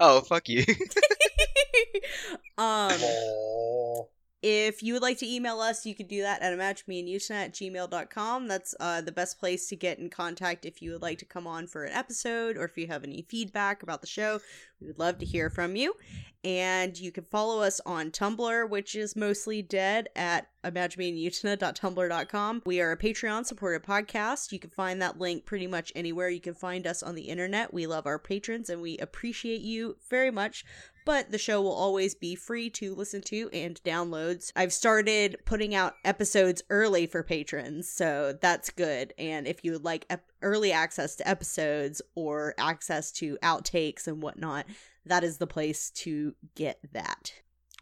Oh fuck you. (laughs) um, Lol. If you would like to email us, you can do that at imaginemeandutena at gmail.com. That's uh, the best place to get in contact if you would like to come on for an episode or if you have any feedback about the show. We would love to hear from you. And you can follow us on Tumblr, which is mostly dead at imaginemeandutena.tumblr.com. We are a Patreon supported podcast. You can find that link pretty much anywhere you can find us on the internet. We love our patrons and we appreciate you very much but the show will always be free to listen to and downloads. I've started putting out episodes early for patrons, so that's good. And if you would like ep- early access to episodes or access to outtakes and whatnot, that is the place to get that.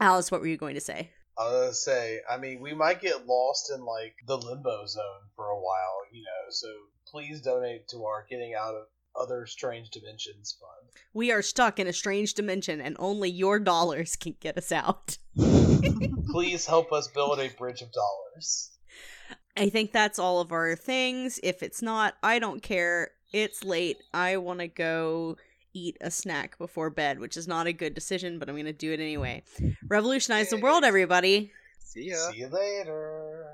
Alice, what were you going to say? I was gonna say, I mean, we might get lost in like the limbo zone for a while, you know. So please donate to our getting out of other strange dimensions fund. We are stuck in a strange dimension, and only your dollars can get us out. (laughs) Please help us build a bridge of dollars. I think that's all of our things. If it's not, I don't care. It's late. I want to go eat a snack before bed, which is not a good decision, but I'm going to do it anyway. Revolutionize the world, everybody. See ya. See you later.